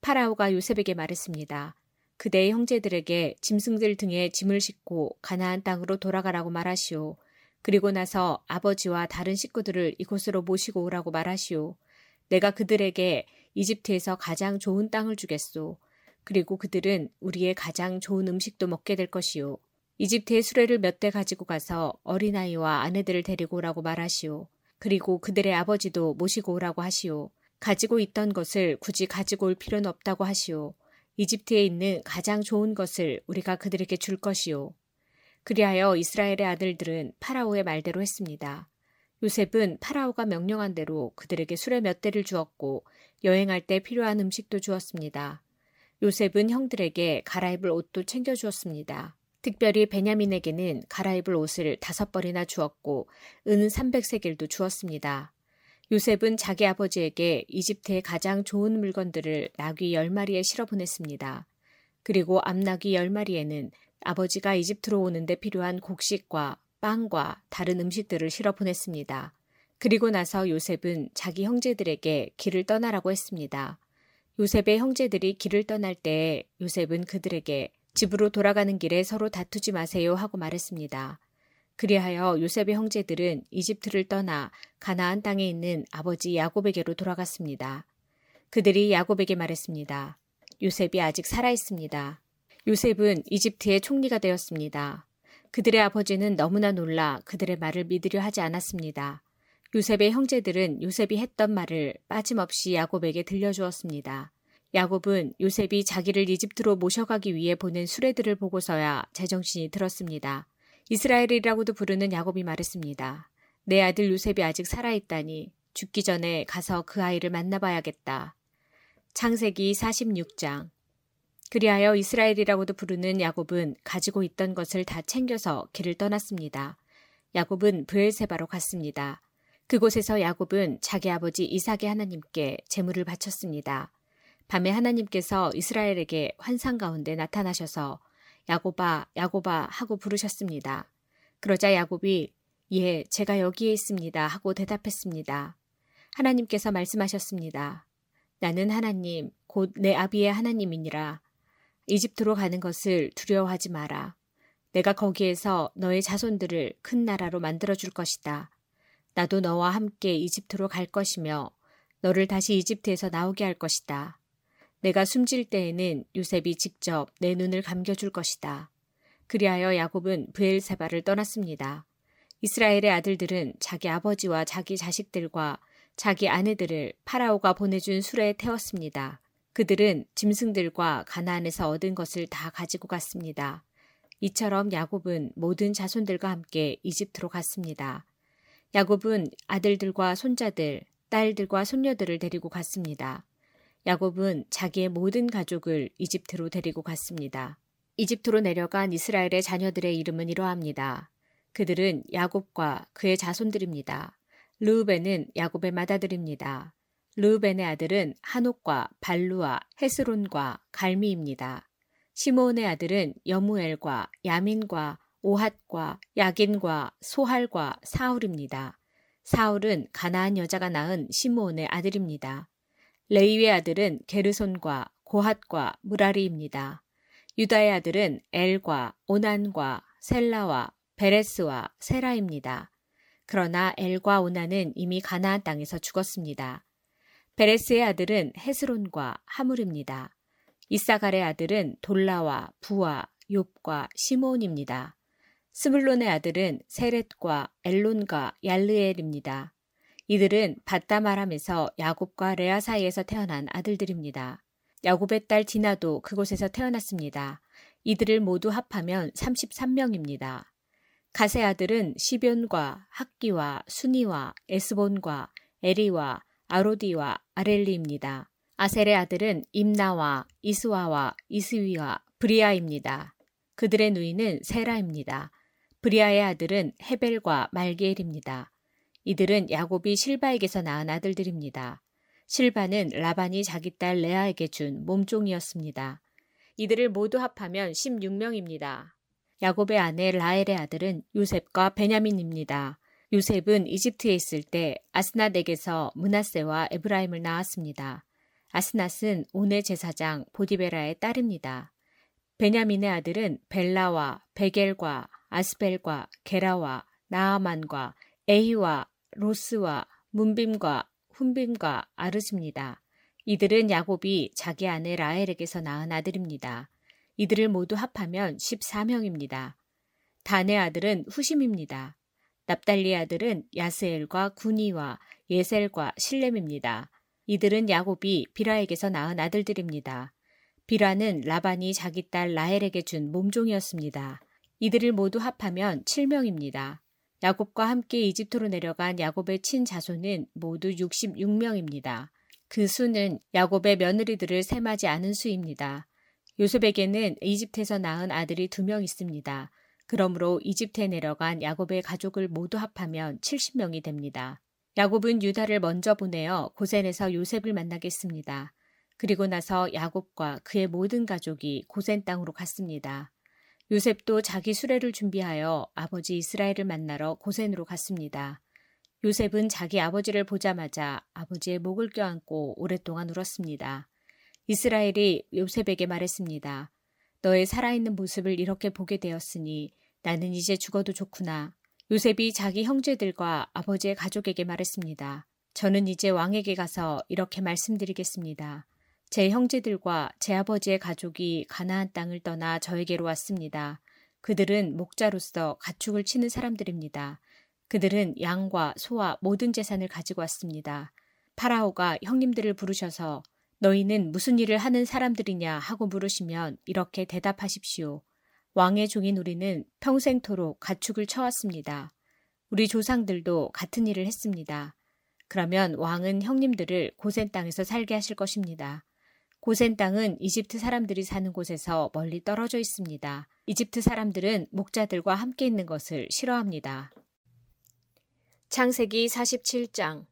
파라오가 요셉에게 말했습니다. 그대의 형제들에게 짐승들 등에 짐을 싣고 가나안 땅으로 돌아가라고 말하시오. 그리고 나서 아버지와 다른 식구들을 이곳으로 모시고 오라고 말하시오. 내가 그들에게 이집트에서 가장 좋은 땅을 주겠소. 그리고 그들은 우리의 가장 좋은 음식도 먹게 될 것이오. 이집트의 수레를 몇 대 가지고 가서 어린아이와 아내들을 데리고 오라고 말하시오. 그리고 그들의 아버지도 모시고 오라고 하시오. 가지고 있던 것을 굳이 가지고 올 필요는 없다고 하시오. 이집트에 있는 가장 좋은 것을 우리가 그들에게 줄 것이요. 그리하여 이스라엘의 아들들은 파라오의 말대로 했습니다. 요셉은 파라오가 명령한 대로 그들에게 술에 몇 대를 주었고 여행할 때 필요한 음식도 주었습니다. 요셉은 형들에게 갈아입을 옷도 챙겨주었습니다. 특별히 베냐민에게는 갈아입을 옷을 다섯 벌이나 주었고 은 300세겔도 주었습니다. 요셉은 자기 아버지에게 이집트의 가장 좋은 물건들을 나귀 10마리에 실어 보냈습니다. 그리고 암나귀 10마리에는 아버지가 이집트로 오는데 필요한 곡식과 빵과 다른 음식들을 실어 보냈습니다. 그리고 나서 요셉은 자기 형제들에게 길을 떠나라고 했습니다. 요셉의 형제들이 길을 떠날 때 요셉은 그들에게 집으로 돌아가는 길에 서로 다투지 마세요 하고 말했습니다. 그리하여 요셉의 형제들은 이집트를 떠나 가나안 땅에 있는 아버지 야곱에게로 돌아갔습니다. 그들이 야곱에게 말했습니다. 요셉이 아직 살아 있습니다. 요셉은 이집트의 총리가 되었습니다. 그들의 아버지는 너무나 놀라 그들의 말을 믿으려 하지 않았습니다. 요셉의 형제들은 요셉이 했던 말을 빠짐없이 야곱에게 들려주었습니다. 야곱은 요셉이 자기를 이집트로 모셔가기 위해 보낸 수레들을 보고서야 제정신이 들었습니다. 이스라엘이라고도 부르는 야곱이 말했습니다. 내 아들 요셉이 아직 살아있다니 죽기 전에 가서 그 아이를 만나봐야겠다. 창세기 46장 그리하여 이스라엘이라고도 부르는 야곱은 가지고 있던 것을 다 챙겨서 길을 떠났습니다. 야곱은 브엘세바로 갔습니다. 그곳에서 야곱은 자기 아버지 이삭의 하나님께 제물을 바쳤습니다. 밤에 하나님께서 이스라엘에게 환상 가운데 나타나셔서 야곱아, 야곱아 하고 부르셨습니다. 그러자 야곱이 예, 제가 여기에 있습니다 하고 대답했습니다. 하나님께서 말씀하셨습니다. 나는 하나님, 곧 내 아비의 하나님이니라. 이집트로 가는 것을 두려워하지 마라. 내가 거기에서 너의 자손들을 큰 나라로 만들어 줄 것이다. 나도 너와 함께 이집트로 갈 것이며 너를 다시 이집트에서 나오게 할 것이다. 내가 숨질 때에는 요셉이 직접 내 눈을 감겨줄 것이다. 그리하여 야곱은 브엘세바를 떠났습니다. 이스라엘의 아들들은 자기 아버지와 자기 자식들과 자기 아내들을 파라오가 보내준 수레에 태웠습니다. 그들은 짐승들과 가나안에서 얻은 것을 다 가지고 갔습니다. 이처럼 야곱은 모든 자손들과 함께 이집트로 갔습니다. 야곱은 아들들과 손자들, 딸들과 손녀들을 데리고 갔습니다. 야곱은 자기의 모든 가족을 이집트로 데리고 갔습니다. 이집트로 내려간 이스라엘의 자녀들의 이름은 이러합니다. 그들은 야곱과 그의 자손들입니다. 르우벤은 야곱의 맏아들입니다. 르우벤의 아들은 한옥과 발루와 헤스론과 갈미입니다. 시므온의 아들은 여무엘과 야민과 오핫과 야긴과 소할과 사울입니다. 사울은 가나안 여자가 낳은 시므온의 아들입니다. 레이의 아들은 게르손과 고핫과 무라리입니다. 유다의 아들은 엘과 오난과 셀라와 베레스와 세라입니다. 그러나 엘과 오난은 이미 가나안 땅에서 죽었습니다. 베레스의 아들은 헤스론과 하물입니다. 이사갈의 아들은 돌라와 부와 욥과 시몬입니다. 스물론의 아들은 세렛과 엘론과 얄르엘입니다. 이들은 바다마람에서 야곱과 레아 사이에서 태어난 아들들입니다. 야곱의 딸 디나도 그곳에서 태어났습니다. 이들을 모두 합하면 33명입니다. 가세 아들은 시변과 학기와 순이와 에스본과 에리와 아로디와 아렐리입니다. 아셀의 아들은 임나와 이스와와 이스위와 브리아입니다. 그들의 누이는 세라입니다. 브리아의 아들은 헤벨과 말게엘입니다. 이들은 야곱이 실바에게서 낳은 아들들입니다. 실바는 라반이 자기 딸 레아에게 준 몸종이었습니다. 이들을 모두 합하면 16명입니다. 야곱의 아내 라헬의 아들은 요셉과 베냐민입니다. 요셉은 이집트에 있을 때 아스낫에게서 문하세와 에브라임을 낳았습니다. 아스낫은 온의 제사장 보디베라의 딸입니다. 베냐민의 아들은 벨라와 베겔과 아스벨과 게라와 나아만과 에히와 로스와 문빔과 훈빔과 아르즈입니다. 이들은 야곱이 자기 아내 라헬에게서 낳은 아들입니다. 이들을 모두 합하면 14명입니다. 단의 아들은 후심입니다. 납달리 아들은 야스엘과 구니와 예셀과 실렘입니다. 이들은 야곱이 비라에게서 낳은 아들들입니다. 비라는 라반이 자기 딸 라헬에게 준 몸종이었습니다. 이들을 모두 합하면 7명입니다. 야곱과 함께 이집트로 내려간 야곱의 친자손은 모두 66명입니다. 그 수는 야곱의 며느리들을 셈하지 않은 수입니다. 요셉에게는 이집트에서 낳은 아들이 두 명 있습니다. 그러므로 이집트에 내려간 야곱의 가족을 모두 합하면 70명이 됩니다. 야곱은 유다를 먼저 보내어 고센에서 요셉을 만나겠습니다. 그리고 나서 야곱과 그의 모든 가족이 고센 땅으로 갔습니다. 요셉도 자기 수레를 준비하여 아버지 이스라엘을 만나러 고센으로 갔습니다. 요셉은 자기 아버지를 보자마자 아버지의 목을 껴안고 오랫동안 울었습니다. 이스라엘이 요셉에게 말했습니다. 너의 살아있는 모습을 이렇게 보게 되었으니 나는 이제 죽어도 좋구나. 요셉이 자기 형제들과 아버지의 가족에게 말했습니다. 저는 이제 왕에게 가서 이렇게 말씀드리겠습니다. 제 형제들과 제 아버지의 가족이 가나안 땅을 떠나 저에게로 왔습니다. 그들은 목자로서 가축을 치는 사람들입니다. 그들은 양과 소와 모든 재산을 가지고 왔습니다. 파라오가 형님들을 부르셔서 너희는 무슨 일을 하는 사람들이냐 하고 물으시면 이렇게 대답하십시오. 왕의 종인 우리는 평생토록 가축을 쳐왔습니다. 우리 조상들도 같은 일을 했습니다. 그러면 왕은 형님들을 고센 땅에서 살게 하실 것입니다. 고센 땅은 이집트 사람들이 사는 곳에서 멀리 떨어져 있습니다. 이집트 사람들은 목자들과 함께 있는 것을 싫어합니다. 창세기 47장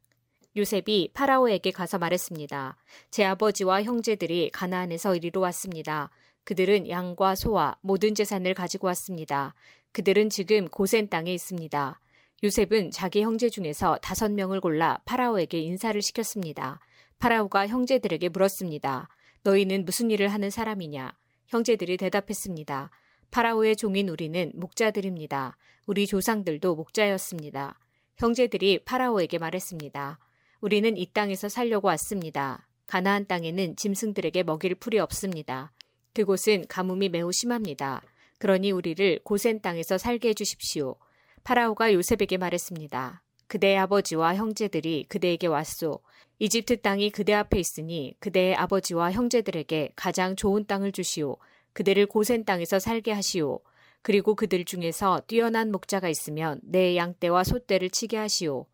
요셉이 파라오에게 가서 말했습니다. 제 아버지와 형제들이 가나안에서 이리로 왔습니다. 그들은 양과 소와 모든 재산을 가지고 왔습니다. 그들은 지금 고센 땅에 있습니다. 요셉은 자기 형제 중에서 다섯 명을 골라 파라오에게 인사를 시켰습니다. 파라오가 형제들에게 물었습니다. 너희는 무슨 일을 하는 사람이냐? 형제들이 대답했습니다. 파라오의 종인 우리는 목자들입니다. 우리 조상들도 목자였습니다. 형제들이 파라오에게 말했습니다. 우리는 이 땅에서 살려고 왔습니다. 가나안 땅에는 짐승들에게 먹일 풀이 없습니다. 그곳은 가뭄이 매우 심합니다. 그러니 우리를 고센 땅에서 살게 해주십시오. 파라오가 요셉에게 말했습니다. 그대의 아버지와 형제들이 그대에게 왔소. 이집트 땅이 그대 앞에 있으니 그대의 아버지와 형제들에게 가장 좋은 땅을 주시오. 그대를 고센 땅에서 살게 하시오. 그리고 그들 중에서 뛰어난 목자가 있으면 내 양떼와 소떼를 치게 하시오.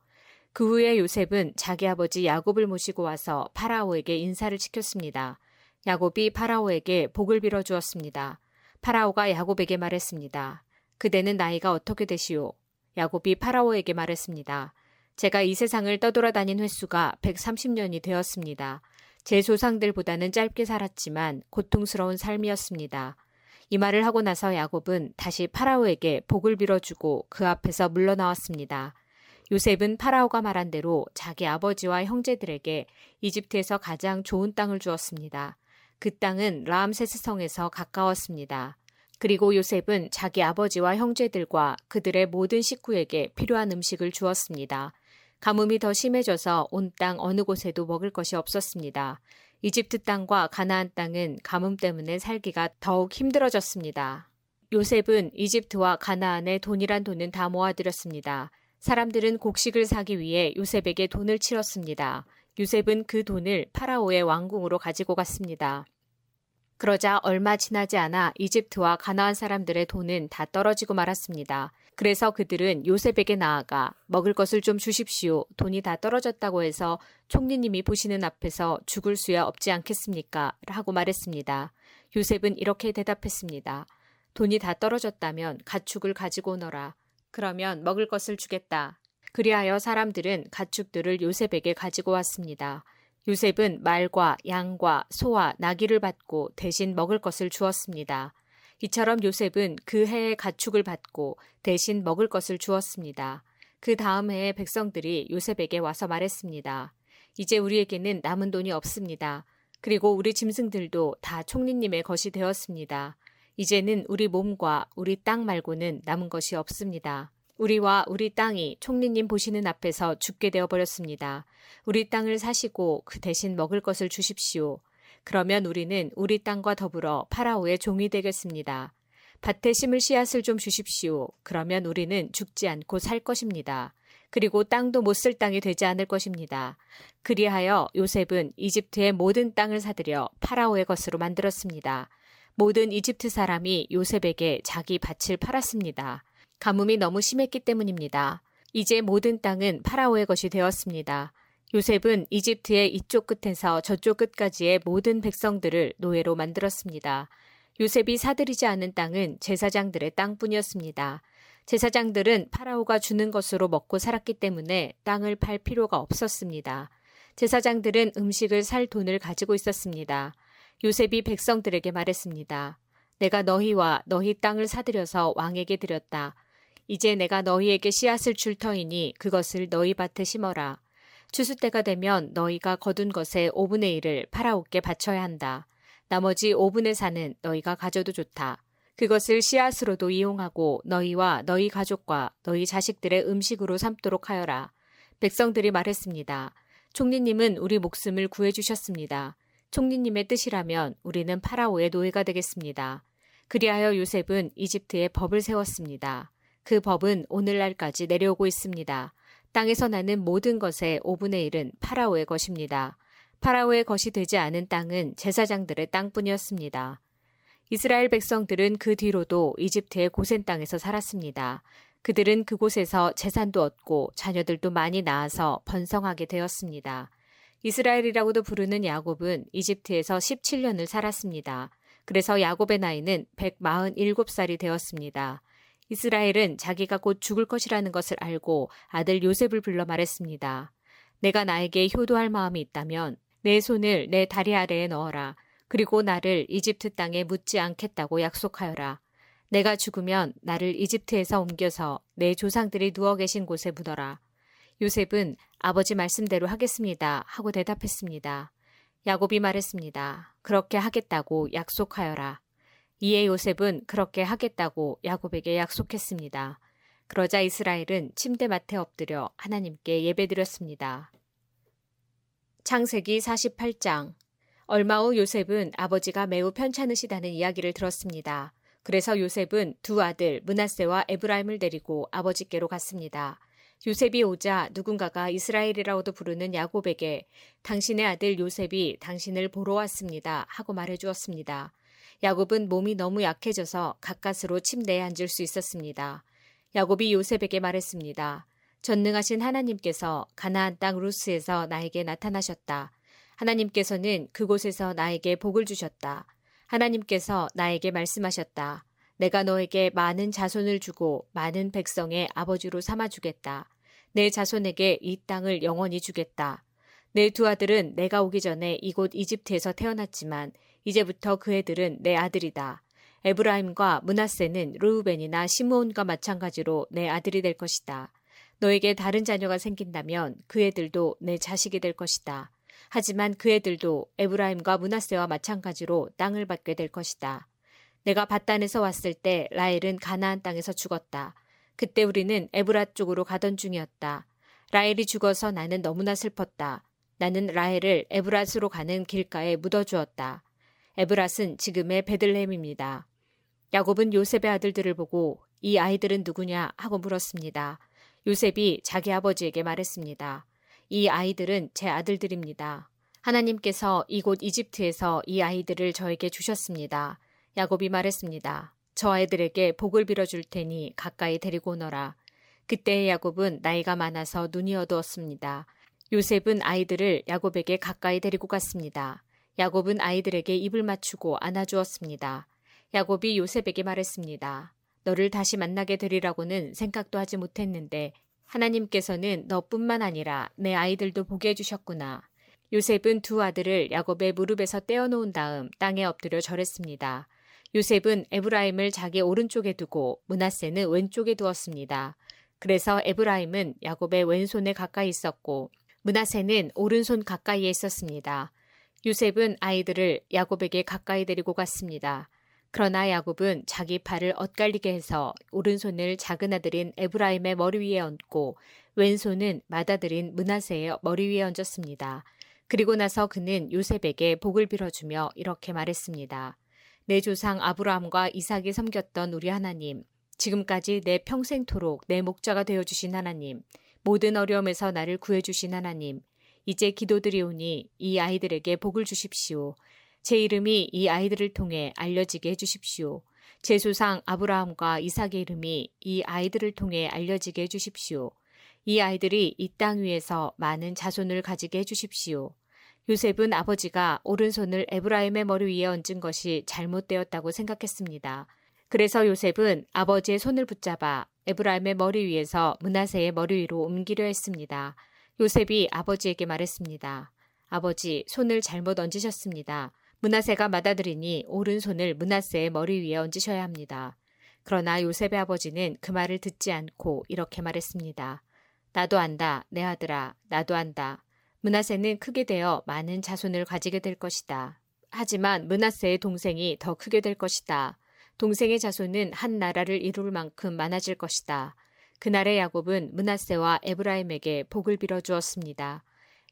그 후에 요셉은 자기 아버지 야곱을 모시고 와서 파라오에게 인사를 시켰습니다. 야곱이 파라오에게 복을 빌어 주었습니다. 파라오가 야곱에게 말했습니다. 그대는 나이가 어떻게 되시오? 야곱이 파라오에게 말했습니다. 제가 이 세상을 떠돌아다닌 횟수가 130년이 되었습니다. 제 조상들보다는 짧게 살았지만 고통스러운 삶이었습니다. 이 말을 하고 나서 야곱은 다시 파라오에게 복을 빌어주고 그 앞에서 물러나왔습니다. 요셉은 파라오가 말한 대로 자기 아버지와 형제들에게 이집트에서 가장 좋은 땅을 주었습니다. 그 땅은 라암세스 성에서 가까웠습니다. 그리고 요셉은 자기 아버지와 형제들과 그들의 모든 식구에게 필요한 음식을 주었습니다. 가뭄이 더 심해져서 온 땅 어느 곳에도 먹을 것이 없었습니다. 이집트 땅과 가나안 땅은 가뭄 때문에 살기가 더욱 힘들어졌습니다. 요셉은 이집트와 가나안에 돈이란 돈은 다 모아들였습니다. 사람들은 곡식을 사기 위해 요셉에게 돈을 치렀습니다. 요셉은 그 돈을 파라오의 왕궁으로 가지고 갔습니다. 그러자 얼마 지나지 않아 이집트와 가나안 사람들의 돈은 다 떨어지고 말았습니다. 그래서 그들은 요셉에게 나아가 먹을 것을 좀 주십시오. 돈이 다 떨어졌다고 해서 총리님이 보시는 앞에서 죽을 수야 없지 않겠습니까? 라고 말했습니다. 요셉은 이렇게 대답했습니다. 돈이 다 떨어졌다면 가축을 가지고 오너라. 그러면 먹을 것을 주겠다. 그리하여 사람들은 가축들을 요셉에게 가지고 왔습니다. 요셉은 말과 양과 소와 나귀를 받고 대신 먹을 것을 주었습니다. 이처럼 요셉은 그 해의 가축을 받고 대신 먹을 것을 주었습니다. 그 다음 해에 백성들이 요셉에게 와서 말했습니다. 이제 우리에게는 남은 돈이 없습니다. 그리고 우리 짐승들도 다 총리님의 것이 되었습니다. 이제는 우리 몸과 우리 땅 말고는 남은 것이 없습니다. 우리와 우리 땅이 총리님 보시는 앞에서 죽게 되어 버렸습니다. 우리 땅을 사시고 그 대신 먹을 것을 주십시오. 그러면 우리는 우리 땅과 더불어 파라오의 종이 되겠습니다. 밭에 심을 씨앗을 좀 주십시오. 그러면 우리는 죽지 않고 살 것입니다. 그리고 땅도 못 쓸 땅이 되지 않을 것입니다. 그리하여 요셉은 이집트의 모든 땅을 사들여 파라오의 것으로 만들었습니다. 모든 이집트 사람이 요셉에게 자기 밭을 팔았습니다. 가뭄이 너무 심했기 때문입니다. 이제 모든 땅은 파라오의 것이 되었습니다. 요셉은 이집트의 이쪽 끝에서 저쪽 끝까지의 모든 백성들을 노예로 만들었습니다. 요셉이 사들이지 않은 땅은 제사장들의 땅뿐이었습니다. 제사장들은 파라오가 주는 것으로 먹고 살았기 때문에 땅을 팔 필요가 없었습니다. 제사장들은 음식을 살 돈을 가지고 있었습니다. 요셉이 백성들에게 말했습니다. 내가 너희와 너희 땅을 사들여서 왕에게 드렸다. 이제 내가 너희에게 씨앗을 줄 터이니 그것을 너희 밭에 심어라. 추수 때가 되면 너희가 거둔 것의 5분의 1을 파라오께 바쳐야 한다. 나머지 5분의 4는 너희가 가져도 좋다. 그것을 씨앗으로도 이용하고 너희와 너희 가족과 너희 자식들의 음식으로 삼도록 하여라. 백성들이 말했습니다. 총리님은 우리 목숨을 구해주셨습니다. 총리님의 뜻이라면 우리는 파라오의 노예가 되겠습니다. 그리하여 요셉은 이집트에 법을 세웠습니다. 그 법은 오늘날까지 내려오고 있습니다. 땅에서 나는 모든 것의 5분의 1은 파라오의 것입니다. 파라오의 것이 되지 않은 땅은 제사장들의 땅뿐이었습니다. 이스라엘 백성들은 그 뒤로도 이집트의 고센 땅에서 살았습니다. 그들은 그곳에서 재산도 얻고 자녀들도 많이 낳아서 번성하게 되었습니다. 이스라엘이라고도 부르는 야곱은 이집트에서 17년을 살았습니다. 그래서 야곱의 나이는 147살이 되었습니다. 이스라엘은 자기가 곧 죽을 것이라는 것을 알고 아들 요셉을 불러 말했습니다. 내가 나에게 효도할 마음이 있다면 내 손을 내 다리 아래에 넣어라. 그리고 나를 이집트 땅에 묻지 않겠다고 약속하여라. 내가 죽으면 나를 이집트에서 옮겨서 내 조상들이 누워 계신 곳에 묻어라. 요셉은 아버지 말씀대로 하겠습니다. 하고 대답했습니다. 야곱이 말했습니다. 그렇게 하겠다고 약속하여라. 이에 요셉은 그렇게 하겠다고 야곱에게 약속했습니다. 그러자 이스라엘은 침대 맡에 엎드려 하나님께 예배드렸습니다. 창세기 48장 얼마 후 요셉은 아버지가 매우 편찮으시다는 이야기를 들었습니다. 그래서 요셉은 두 아들 문하세와 에브라임을 데리고 아버지께로 갔습니다. 요셉이 오자 누군가가 이스라엘이라고도 부르는 야곱에게 당신의 아들 요셉이 당신을 보러 왔습니다 하고 말해 주었습니다. 야곱은 몸이 너무 약해져서 가까스로 침대에 앉을 수 있었습니다. 야곱이 요셉에게 말했습니다. 전능하신 하나님께서 가나안 땅 루스에서 나에게 나타나셨다. 하나님께서는 그곳에서 나에게 복을 주셨다. 하나님께서 나에게 말씀하셨다. 내가 너에게 많은 자손을 주고 많은 백성의 아버지로 삼아주겠다. 내 자손에게 이 땅을 영원히 주겠다. 내 두 아들은 내가 오기 전에 이곳 이집트에서 태어났지만 이제부터 그 애들은 내 아들이다. 에브라임과 문하세는 르우벤이나 시므온과 마찬가지로 내 아들이 될 것이다. 너에게 다른 자녀가 생긴다면 그 애들도 내 자식이 될 것이다. 하지만 그 애들도 에브라임과 문하세와 마찬가지로 땅을 받게 될 것이다. 내가 바단에서 왔을 때 라헬은 가나안 땅에서 죽었다. 그때 우리는 에브라 쪽으로 가던 중이었다. 라헬이 죽어서 나는 너무나 슬펐다. 나는 라헬을 에브라스로 가는 길가에 묻어주었다. 에브랏은 지금의 베들레헴입니다. 야곱은 요셉의 아들들을 보고 이 아이들은 누구냐 하고 물었습니다. 요셉이 자기 아버지에게 말했습니다. 이 아이들은 제 아들들입니다. 하나님께서 이곳 이집트에서 이 아이들을 저에게 주셨습니다. 야곱이 말했습니다. 저 아이들에게 복을 빌어줄 테니 가까이 데리고 오너라. 그때의 야곱은 나이가 많아서 눈이 어두웠습니다. 요셉은 아이들을 야곱에게 가까이 데리고 갔습니다. 야곱은 아이들에게 입을 맞추고 안아주었습니다. 야곱이 요셉에게 말했습니다. 너를 다시 만나게 되리라고는 생각도 하지 못했는데 하나님께서는 너뿐만 아니라 내 아이들도 보게 해주셨구나. 요셉은 두 아들을 야곱의 무릎에서 떼어놓은 다음 땅에 엎드려 절했습니다. 요셉은 에브라임을 자기 오른쪽에 두고 문하세는 왼쪽에 두었습니다. 그래서 에브라임은 야곱의 왼손에 가까이 있었고 문하세는 오른손 가까이에 있었습니다. 요셉은 아이들을 야곱에게 가까이 데리고 갔습니다. 그러나 야곱은 자기 팔을 엇갈리게 해서 오른손을 작은 아들인 에브라임의 머리 위에 얹고 왼손은 맏아들인 문하세의 머리 위에 얹었습니다. 그리고 나서 그는 요셉에게 복을 빌어주며 이렇게 말했습니다. 내 조상 아브라함과 이삭이 섬겼던 우리 하나님, 지금까지 내 평생토록 내 목자가 되어주신 하나님, 모든 어려움에서 나를 구해주신 하나님, 이제 기도드리오니 이 아이들에게 복을 주십시오. 제 이름이 이 아이들을 통해 알려지게 해주십시오. 제 조상 아브라함과 이삭의 이름이 이 아이들을 통해 알려지게 해주십시오. 이 아이들이 이 땅 위에서 많은 자손을 가지게 해주십시오. 요셉은 아버지가 오른손을 에브라임의 머리 위에 얹은 것이 잘못되었다고 생각했습니다. 그래서 요셉은 아버지의 손을 붙잡아 에브라임의 머리 위에서 문하세의 머리 위로 옮기려 했습니다. 요셉이 아버지에게 말했습니다. 아버지, 손을 잘못 얹으셨습니다. 문하세가 맏아들이니 오른손을 문하세의 머리 위에 얹으셔야 합니다. 그러나 요셉의 아버지는 그 말을 듣지 않고 이렇게 말했습니다. 나도 안다, 내 아들아, 나도 안다. 문하세는 크게 되어 많은 자손을 가지게 될 것이다. 하지만 문하세의 동생이 더 크게 될 것이다. 동생의 자손은 한 나라를 이룰 만큼 많아질 것이다. 그날의 야곱은 문하세와 에브라임에게 복을 빌어 주었습니다.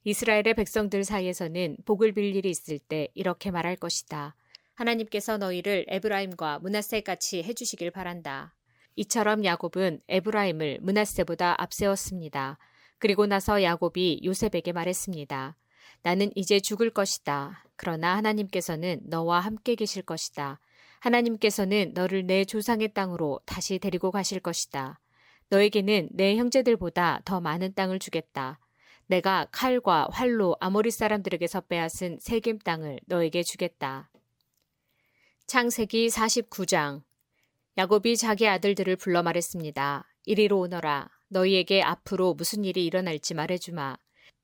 이스라엘의 백성들 사이에서는 복을 빌 일이 있을 때 이렇게 말할 것이다. 하나님께서 너희를 에브라임과 문하세 같이 해주시길 바란다. 이처럼 야곱은 에브라임을 문하세보다 앞세웠습니다. 그리고 나서 야곱이 요셉에게 말했습니다. 나는 이제 죽을 것이다. 그러나 하나님께서는 너와 함께 계실 것이다. 하나님께서는 너를 내 조상의 땅으로 다시 데리고 가실 것이다. 너에게는 내 형제들보다 더 많은 땅을 주겠다. 내가 칼과 활로 아모리 사람들에게서 빼앗은 세겜 땅을 너에게 주겠다. 창세기 49장 야곱이 자기 아들들을 불러 말했습니다. 이리로 오너라. 너희에게 앞으로 무슨 일이 일어날지 말해주마.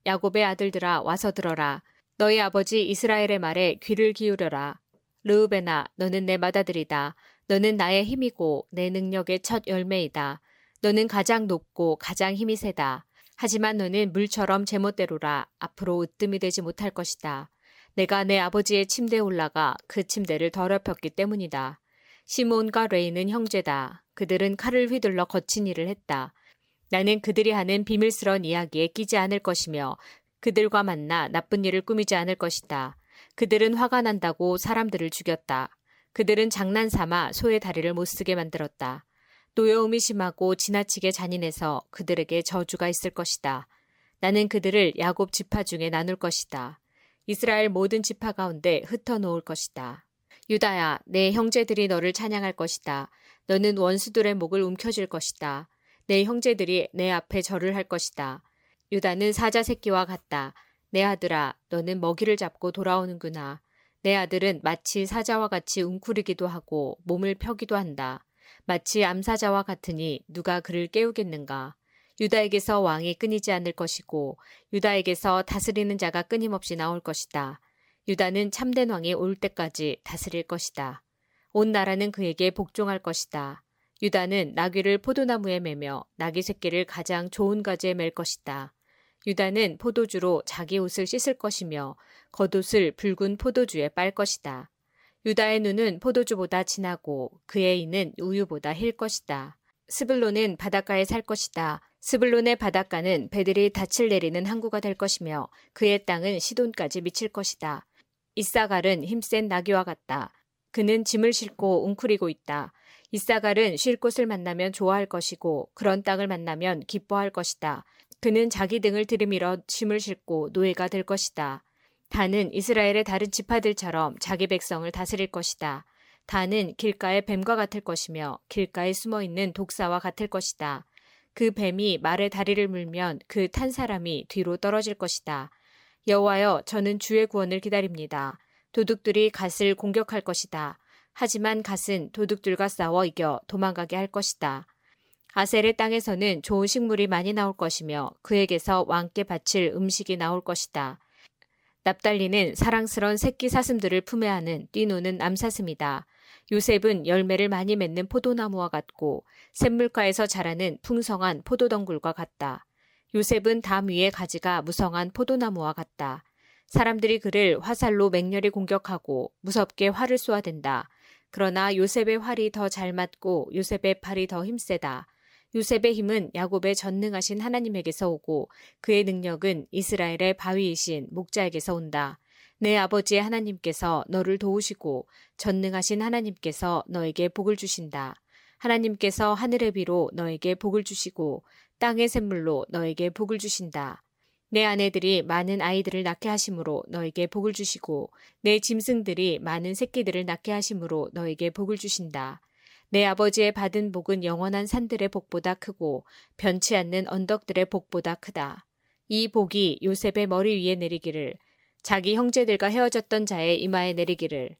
야곱의 아들들아 와서 들어라. 너희 아버지 이스라엘의 말에 귀를 기울여라. 르우베나 너는 내 맏아들이다. 너는 나의 힘이고 내 능력의 첫 열매이다. 너는 가장 높고 가장 힘이 세다. 하지만 너는 물처럼 제멋대로라 앞으로 으뜸이 되지 못할 것이다. 내가 내 아버지의 침대에 올라가 그 침대를 더럽혔기 때문이다. 시몬과 레이는 형제다. 그들은 칼을 휘둘러 거친 일을 했다. 나는 그들이 하는 비밀스러운 이야기에 끼지 않을 것이며 그들과 만나 나쁜 일을 꾸미지 않을 것이다. 그들은 화가 난다고 사람들을 죽였다. 그들은 장난 삼아 소의 다리를 못 쓰게 만들었다. 노여움이 심하고 지나치게 잔인해서 그들에게 저주가 있을 것이다. 나는 그들을 야곱 지파 중에 나눌 것이다. 이스라엘 모든 지파 가운데 흩어 놓을 것이다. 유다야, 내 형제들이 너를 찬양할 것이다. 너는 원수들의 목을 움켜쥘 것이다. 내 형제들이 내 앞에 절을 할 것이다. 유다는 사자 새끼와 같다. 내 아들아, 너는 먹이를 잡고 돌아오는구나. 내 아들은 마치 사자와 같이 웅크리기도 하고 몸을 펴기도 한다. 마치 암사자와 같으니 누가 그를 깨우겠는가. 유다에게서 왕이 끊이지 않을 것이고 유다에게서 다스리는 자가 끊임없이 나올 것이다. 유다는 참된 왕이 올 때까지 다스릴 것이다. 온 나라는 그에게 복종할 것이다. 유다는 나귀를 포도나무에 매며 나귀 새끼를 가장 좋은 가지에 맬 것이다. 유다는 포도주로 자기 옷을 씻을 것이며 겉옷을 붉은 포도주에 빨 것이다. 유다의 눈은 포도주보다 진하고 그의 이는 우유보다 흴 것이다. 스불론은 바닷가에 살 것이다. 스불론의 바닷가는 배들이 닻을 내리는 항구가 될 것이며 그의 땅은 시돈까지 미칠 것이다. 이사갈은 힘센 나귀와 같다. 그는 짐을 싣고 웅크리고 있다. 이사갈은 쉴 곳을 만나면 좋아할 것이고 그런 땅을 만나면 기뻐할 것이다. 그는 자기 등을 들이밀어 짐을 싣고 노예가 될 것이다. 단은 이스라엘의 다른 지파들처럼 자기 백성을 다스릴 것이다. 단은 길가의 뱀과 같을 것이며 길가에 숨어 있는 독사와 같을 것이다. 그 뱀이 말의 다리를 물면 그 탄 사람이 뒤로 떨어질 것이다. 여호와여 저는 주의 구원을 기다립니다. 도둑들이 갓을 공격할 것이다. 하지만 갓은 도둑들과 싸워 이겨 도망가게 할 것이다. 아셀의 땅에서는 좋은 식물이 많이 나올 것이며 그에게서 왕께 바칠 음식이 나올 것이다. 납달리는 사랑스런 새끼 사슴들을 품에 안은 뛰노는 암사슴이다. 요셉은 열매를 많이 맺는 포도나무와 같고 샘물가에서 자라는 풍성한 포도덩굴과 같다. 요셉은 담 위의 가지가 무성한 포도나무와 같다. 사람들이 그를 화살로 맹렬히 공격하고 무섭게 활을 쏘아댄다. 그러나 요셉의 활이 더 잘 맞고 요셉의 팔이 더 힘세다. 요셉의 힘은 야곱의 전능하신 하나님에게서 오고 그의 능력은 이스라엘의 바위이신 목자에게서 온다. 내 아버지의 하나님께서 너를 도우시고 전능하신 하나님께서 너에게 복을 주신다. 하나님께서 하늘의 비로 너에게 복을 주시고 땅의 샘물로 너에게 복을 주신다. 내 아내들이 많은 아이들을 낳게 하심으로 너에게 복을 주시고 내 짐승들이 많은 새끼들을 낳게 하심으로 너에게 복을 주신다. 내 아버지의 받은 복은 영원한 산들의 복보다 크고 변치 않는 언덕들의 복보다 크다. 이 복이 요셉의 머리 위에 내리기를 자기 형제들과 헤어졌던 자의 이마에 내리기를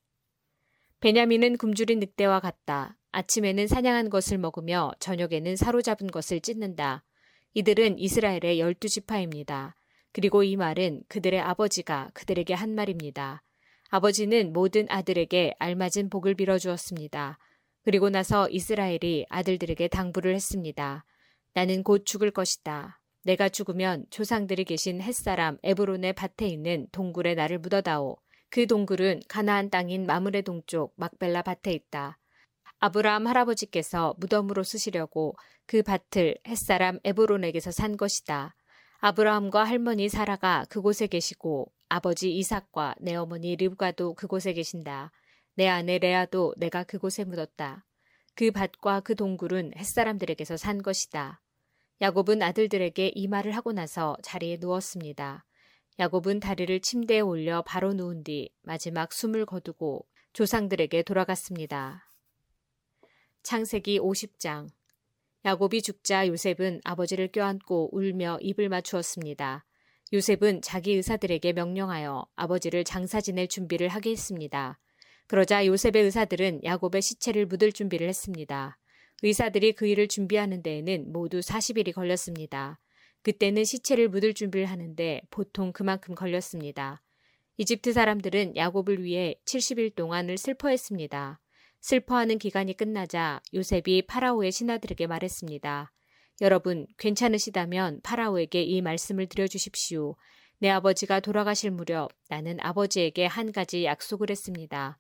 베냐민은 굶주린 늑대와 같다. 아침에는 사냥한 것을 먹으며 저녁에는 사로잡은 것을 찢는다. 이들은 이스라엘의 열두 지파입니다. 그리고 이 말은 그들의 아버지가 그들에게 한 말입니다. 아버지는 모든 아들에게 알맞은 복을 빌어주었습니다. 그리고 나서 이스라엘이 아들들에게 당부를 했습니다. 나는 곧 죽을 것이다. 내가 죽으면 조상들이 계신 햇사람 에브론의 밭에 있는 동굴에 나를 묻어다오. 그 동굴은 가나안 땅인 마므레 동쪽 막벨라 밭에 있다. 아브라함 할아버지께서 무덤으로 쓰시려고 그 밭을 햇사람 에브론에게서 산 것이다. 아브라함과 할머니 사라가 그곳에 계시고 아버지 이삭과 내 어머니 리브가도 그곳에 계신다. 내 아내 레아도 내가 그곳에 묻었다. 그 밭과 그 동굴은 햇사람들에게서 산 것이다. 야곱은 아들들에게 이 말을 하고 나서 자리에 누웠습니다. 야곱은 다리를 침대에 올려 바로 누운 뒤 마지막 숨을 거두고 조상들에게 돌아갔습니다. 창세기 50장 야곱이 죽자 요셉은 아버지를 껴안고 울며 입을 맞추었습니다. 요셉은 자기 의사들에게 명령하여 아버지를 장사 지낼 준비를 하게 했습니다. 그러자 요셉의 의사들은 야곱의 시체를 묻을 준비를 했습니다. 의사들이 그 일을 준비하는 데에는 모두 40일이 걸렸습니다. 그때는 시체를 묻을 준비를 하는데 보통 그만큼 걸렸습니다. 이집트 사람들은 야곱을 위해 70일 동안을 슬퍼했습니다. 슬퍼하는 기간이 끝나자 요셉이 파라오의 신하들에게 말했습니다. 여러분, 괜찮으시다면 파라오에게 이 말씀을 드려주십시오. 내 아버지가 돌아가실 무렵 나는 아버지에게 한 가지 약속을 했습니다.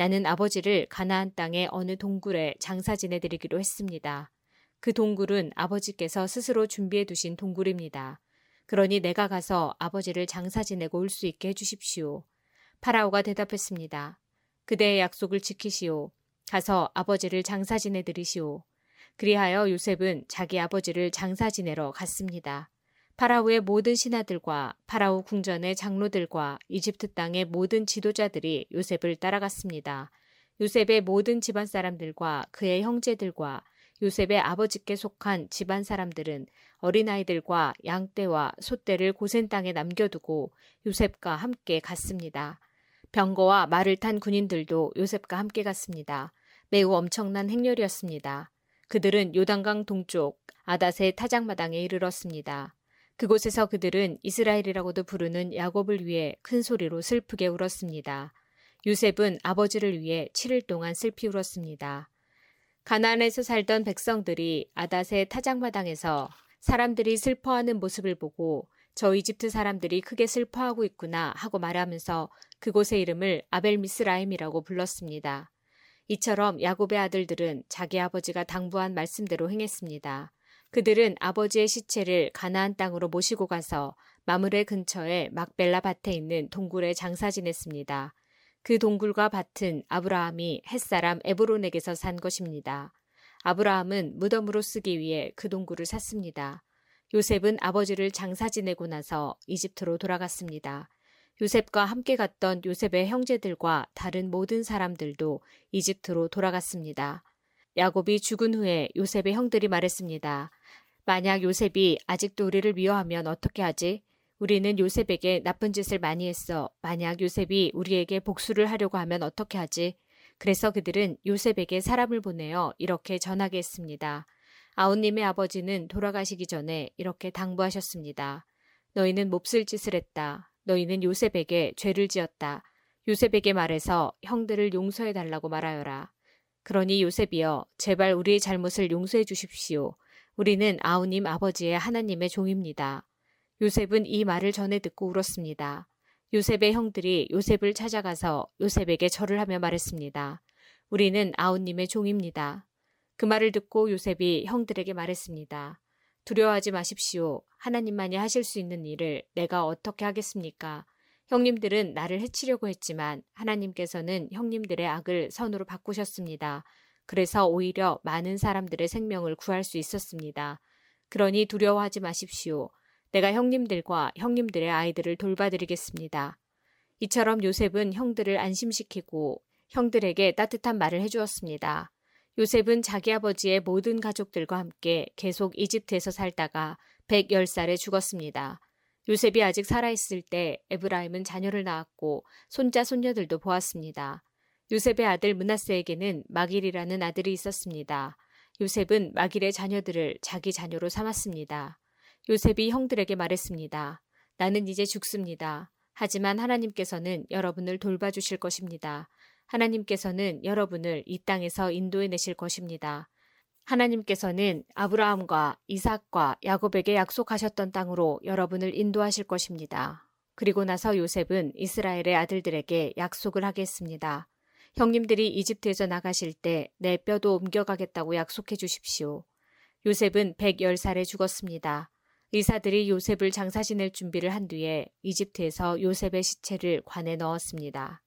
나는 아버지를 가나안 땅의 어느 동굴에 장사 지내드리기로 했습니다. 그 동굴은 아버지께서 스스로 준비해 두신 동굴입니다. 그러니 내가 가서 아버지를 장사 지내고 올 수 있게 해주십시오. 파라오가 대답했습니다. 그대의 약속을 지키시오. 가서 아버지를 장사 지내드리시오. 그리하여 요셉은 자기 아버지를 장사 지내러 갔습니다. 파라오의 모든 신하들과 파라오 궁전의 장로들과 이집트 땅의 모든 지도자들이 요셉을 따라갔습니다. 요셉의 모든 집안 사람들과 그의 형제들과 요셉의 아버지께 속한 집안 사람들은 어린아이들과 양떼와 소떼를 고센 땅에 남겨두고 요셉과 함께 갔습니다. 병거와 말을 탄 군인들도 요셉과 함께 갔습니다. 매우 엄청난 행렬이었습니다. 그들은 요단강 동쪽 아닷의 타작마당에 이르렀습니다. 그곳에서 그들은 이스라엘이라고도 부르는 야곱을 위해 큰 소리로 슬프게 울었습니다. 요셉은 아버지를 위해 7일 동안 슬피 울었습니다. 가나안에서 살던 백성들이 아닷의 타작마당에서 사람들이 슬퍼하는 모습을 보고 저 이집트 사람들이 크게 슬퍼하고 있구나 하고 말하면서 그곳의 이름을 아벨 미스라임이라고 불렀습니다. 이처럼 야곱의 아들들은 자기 아버지가 당부한 말씀대로 행했습니다. 그들은 아버지의 시체를 가나안 땅으로 모시고 가서 마므레 근처에 막벨라 밭에 있는 동굴에 장사 지냈습니다. 그 동굴과 밭은 아브라함이 햇사람 에브론에게서 산 것입니다. 아브라함은 무덤으로 쓰기 위해 그 동굴을 샀습니다. 요셉은 아버지를 장사 지내고 나서 이집트로 돌아갔습니다. 요셉과 함께 갔던 요셉의 형제들과 다른 모든 사람들도 이집트로 돌아갔습니다. 야곱이 죽은 후에 요셉의 형들이 말했습니다. 만약 요셉이 아직도 우리를 미워하면 어떻게 하지? 우리는 요셉에게 나쁜 짓을 많이 했어. 만약 요셉이 우리에게 복수를 하려고 하면 어떻게 하지? 그래서 그들은 요셉에게 사람을 보내어 이렇게 전하게 했습니다. 아우님의 아버지는 돌아가시기 전에 이렇게 당부하셨습니다. 너희는 몹쓸 짓을 했다. 너희는 요셉에게 죄를 지었다. 요셉에게 말해서 형들을 용서해 달라고 말하여라. 그러니 요셉이여, 제발 우리의 잘못을 용서해 주십시오. 우리는 아우님 아버지의 하나님의 종입니다. 요셉은 이 말을 전해 듣고 울었습니다. 요셉의 형들이 요셉을 찾아가서 요셉에게 절을 하며 말했습니다. 우리는 아우님의 종입니다. 그 말을 듣고 요셉이 형들에게 말했습니다. 두려워하지 마십시오. 하나님만이 하실 수 있는 일을 내가 어떻게 하겠습니까? 형님들은 나를 해치려고 했지만 하나님께서는 형님들의 악을 선으로 바꾸셨습니다. 그래서 오히려 많은 사람들의 생명을 구할 수 있었습니다. 그러니 두려워하지 마십시오. 내가 형님들과 형님들의 아이들을 돌봐드리겠습니다. 이처럼 요셉은 형들을 안심시키고 형들에게 따뜻한 말을 해주었습니다. 요셉은 자기 아버지의 모든 가족들과 함께 계속 이집트에서 살다가 110살에 죽었습니다. 요셉이 아직 살아있을 때 에브라임은 자녀를 낳았고 손자 손녀들도 보았습니다. 요셉의 아들 문하세에게는 마길이라는 아들이 있었습니다. 요셉은 마길의 자녀들을 자기 자녀로 삼았습니다. 요셉이 형들에게 말했습니다. 나는 이제 죽습니다. 하지만 하나님께서는 여러분을 돌봐주실 것입니다. 하나님께서는 여러분을 이 땅에서 인도해 내실 것입니다. 하나님께서는 아브라함과 이삭과 야곱에게 약속하셨던 땅으로 여러분을 인도하실 것입니다. 그리고 나서 요셉은 이스라엘의 아들들에게 약속을 하겠습니다. 형님들이 이집트에서 나가실 때 내 뼈도 옮겨가겠다고 약속해 주십시오. 요셉은 110살에 죽었습니다. 의사들이 요셉을 장사 지낼 준비를 한 뒤에 이집트에서 요셉의 시체를 관에 넣었습니다.